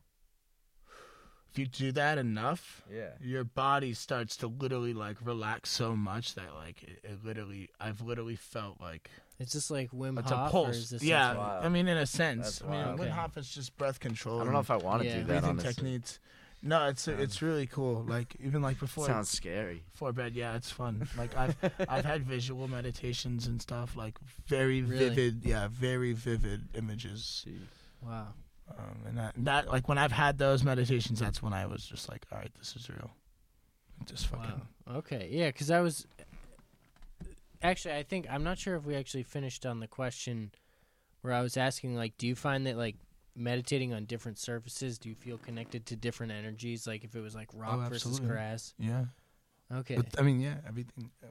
if you do that enough, Yeah. your body starts to literally like relax so much that like it, it literally, I've literally felt like It's just like Wim it's Hof. a Or is pulse. this Yeah, something- wild. I mean, in a sense, I mean, wild. Wim Hof is just breath control. I don't know if I want to Yeah. do that, breathing honestly. techniques. No, it's it's really cool. Like even like before Sounds scary. before bed yeah it's fun like i've i've had visual meditations and stuff like very Really? vivid yeah very vivid images Wow. um, and that that like when i've had those meditations that's when i was just like all right this is real just fucking Wow. Okay. Yeah, because I was actually. I think I'm not sure if we actually finished on the question where I was asking, like, do you find that like meditating on different surfaces, do you feel connected to different energies? Like, if it was like rock versus Oh, absolutely. grass. yeah Okay. but i mean yeah everything uh,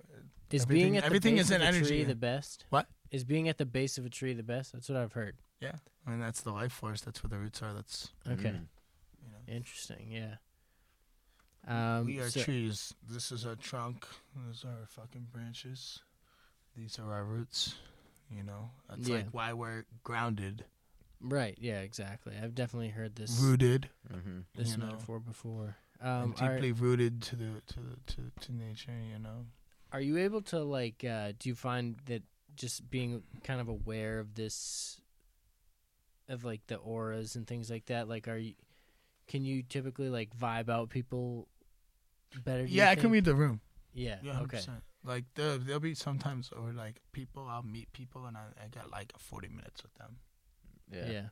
is everything- being at the everything base is of an a energy. tree the best? What? Is being at the base of a tree the best? That's what I've heard. yeah i mean that's the life force that's where the roots are that's Okay. Mm. you know Interesting. Yeah. Um, we are so- trees this is our trunk those are our fucking branches these are our roots you know that's Yeah. like why we're grounded right. Yeah. Exactly. I've definitely heard this rooted Mm-hmm. this you know. metaphor before. Um, and are- deeply rooted to the to to to nature. You know. Are you able to like? Uh, do you find that just being kind of aware of this, of like the auras and things like that? Like, are you? Can you typically like vibe out people better? Yeah, I can read the room. Yeah. Yeah, okay. 100%. Like there, there'll be sometimes or like people I'll meet people and I, I got like forty minutes with them. Yeah. Yeah.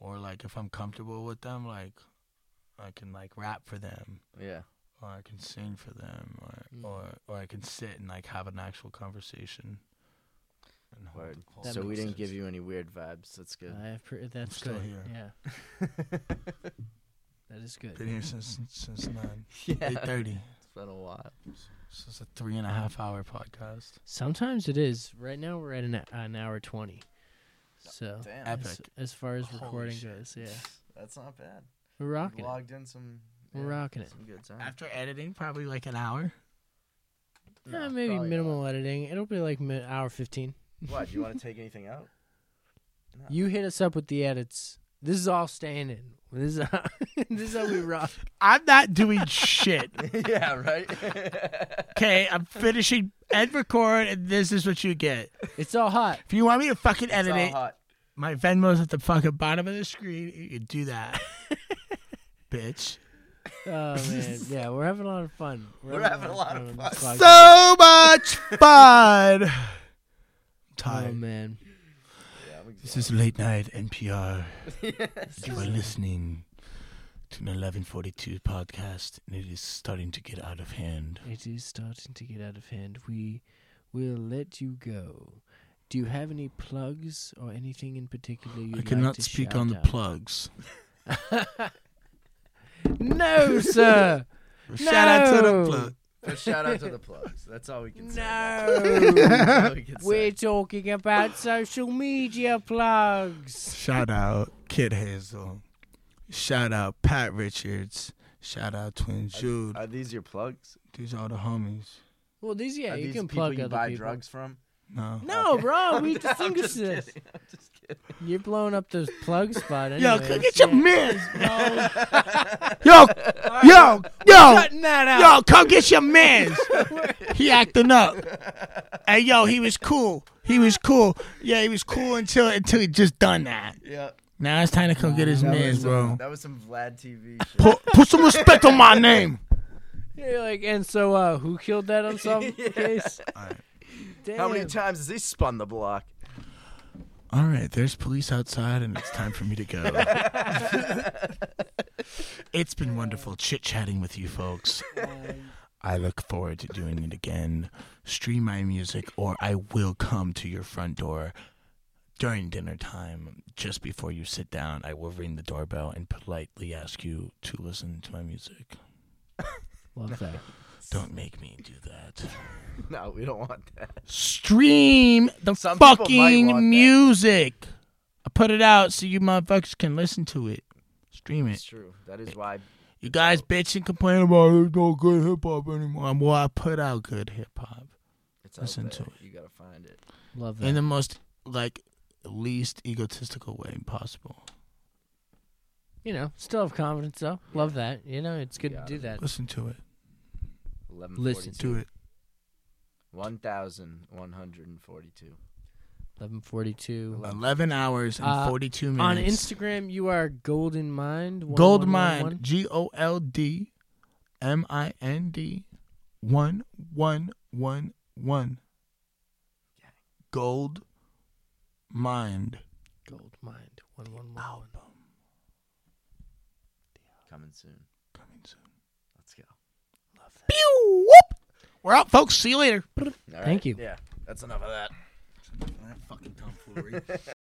Or like if I'm comfortable with them, like I can like rap for them, Yeah. or I can sing for them, or Mm. or or I can sit and like have an actual conversation. And hold- Word. So we didn't give you any weird vibes. That's good. I have pre- that's still good. here. Yeah. That is good. Been here since since nine yeah. eight thirty. It's been a while. This is a three and a half hour podcast. Sometimes it is. Right now we're at an, an hour twenty. So Damn. Epic. as, as far as Holy recording shit. goes, yeah, That's not bad. we're We rocking. it. logged in some. We're rocking it. Some good time. After editing, probably like an hour. Uh, yeah, No, maybe probably minimal editing. It'll be like mi- hour fifteen. not. What? Do you want to take anything out? No. You hit us up with the edits. This is all staying in. This is how, this is how we rock. I'm not doing shit. yeah. Right. Okay, I'm finishing end record, and this is what you get. It's all hot. If you want me to fucking edit it's all it, hot. my Venmo's at the fucking bottom of the screen. You can do that, bitch. Oh man, yeah, we're having a lot of fun. We're having a lot of on fun. So much fun. oh Tired. man, Yeah, I'm This is late night NPR. You are listening to an 1142 podcast, and it is starting to get out of hand. it is starting to get out of hand. We will let you go. Do you have any plugs or anything in particular you I cannot speak on the out? plugs. No, sir. Shout out to the No. plug. But shout out to the plugs. That's all we can say. No. That's all we can We're talking about social media plugs. Shout out Kid Hazel. Shout out Pat Richards. Shout out Twin Jude. Are these your plugs? These are the homies. Well, these yeah, Are you these can people plug you other buy people. drugs from? No. No, bro, we I'm distinguish this. kidding. I'm just kidding. You're blowing up the plug spot. Yo, Anyways. come get your Yeah. mans, bro. yo, yo, yo, Cutting that out. yo, come get your mans. he acting up. Hey, yo, he was cool. He was cool. Yeah, he was cool until until he just done that. Yeah. Now it's time to come get his That mans, was bro. That was some Vlad TV shit. Put put some respect on my name. You're like, and so, uh, who killed that on some case? Damn. How many times has he spun the block? All right, there's police outside, and it's time for me to go. it's been wonderful chit chatting with you folks. I look forward to doing it again. Stream my music, or I will come to your front door during dinner time. Just before you sit down, I will ring the doorbell and politely ask you to listen to my music. Love that. Don't make me do that. No, we don't want that. Stream the Some people might want fucking that. music. I put it out so you motherfuckers can listen to it. Stream It's it. true. That is why. You guys bitch and complain about there's no good hip hop anymore. Well, I put out good hip hop It's out Listen there. to it. You gotta find it. Love that. in the most like least egotistical way possible. you know, still have confidence though. Love that. You know, it's good Got to do that. Listen to it. Eleven Listen. to it. One thousand one hundred and forty-two. Eleven forty-two. Eleven hours and Uh, forty two On. Instagram, you are Golden Mind. one, Gold one, one, Mind. one. G O L D M I N D one one one one. Gold Mind. Gold Mind. One one one one. Album Coming soon. coming soon. Let's go. Love that. Pew whoop. We're out, folks. See you later. All right. Thank you. Yeah, that's enough of that. Fucking tomfoolery.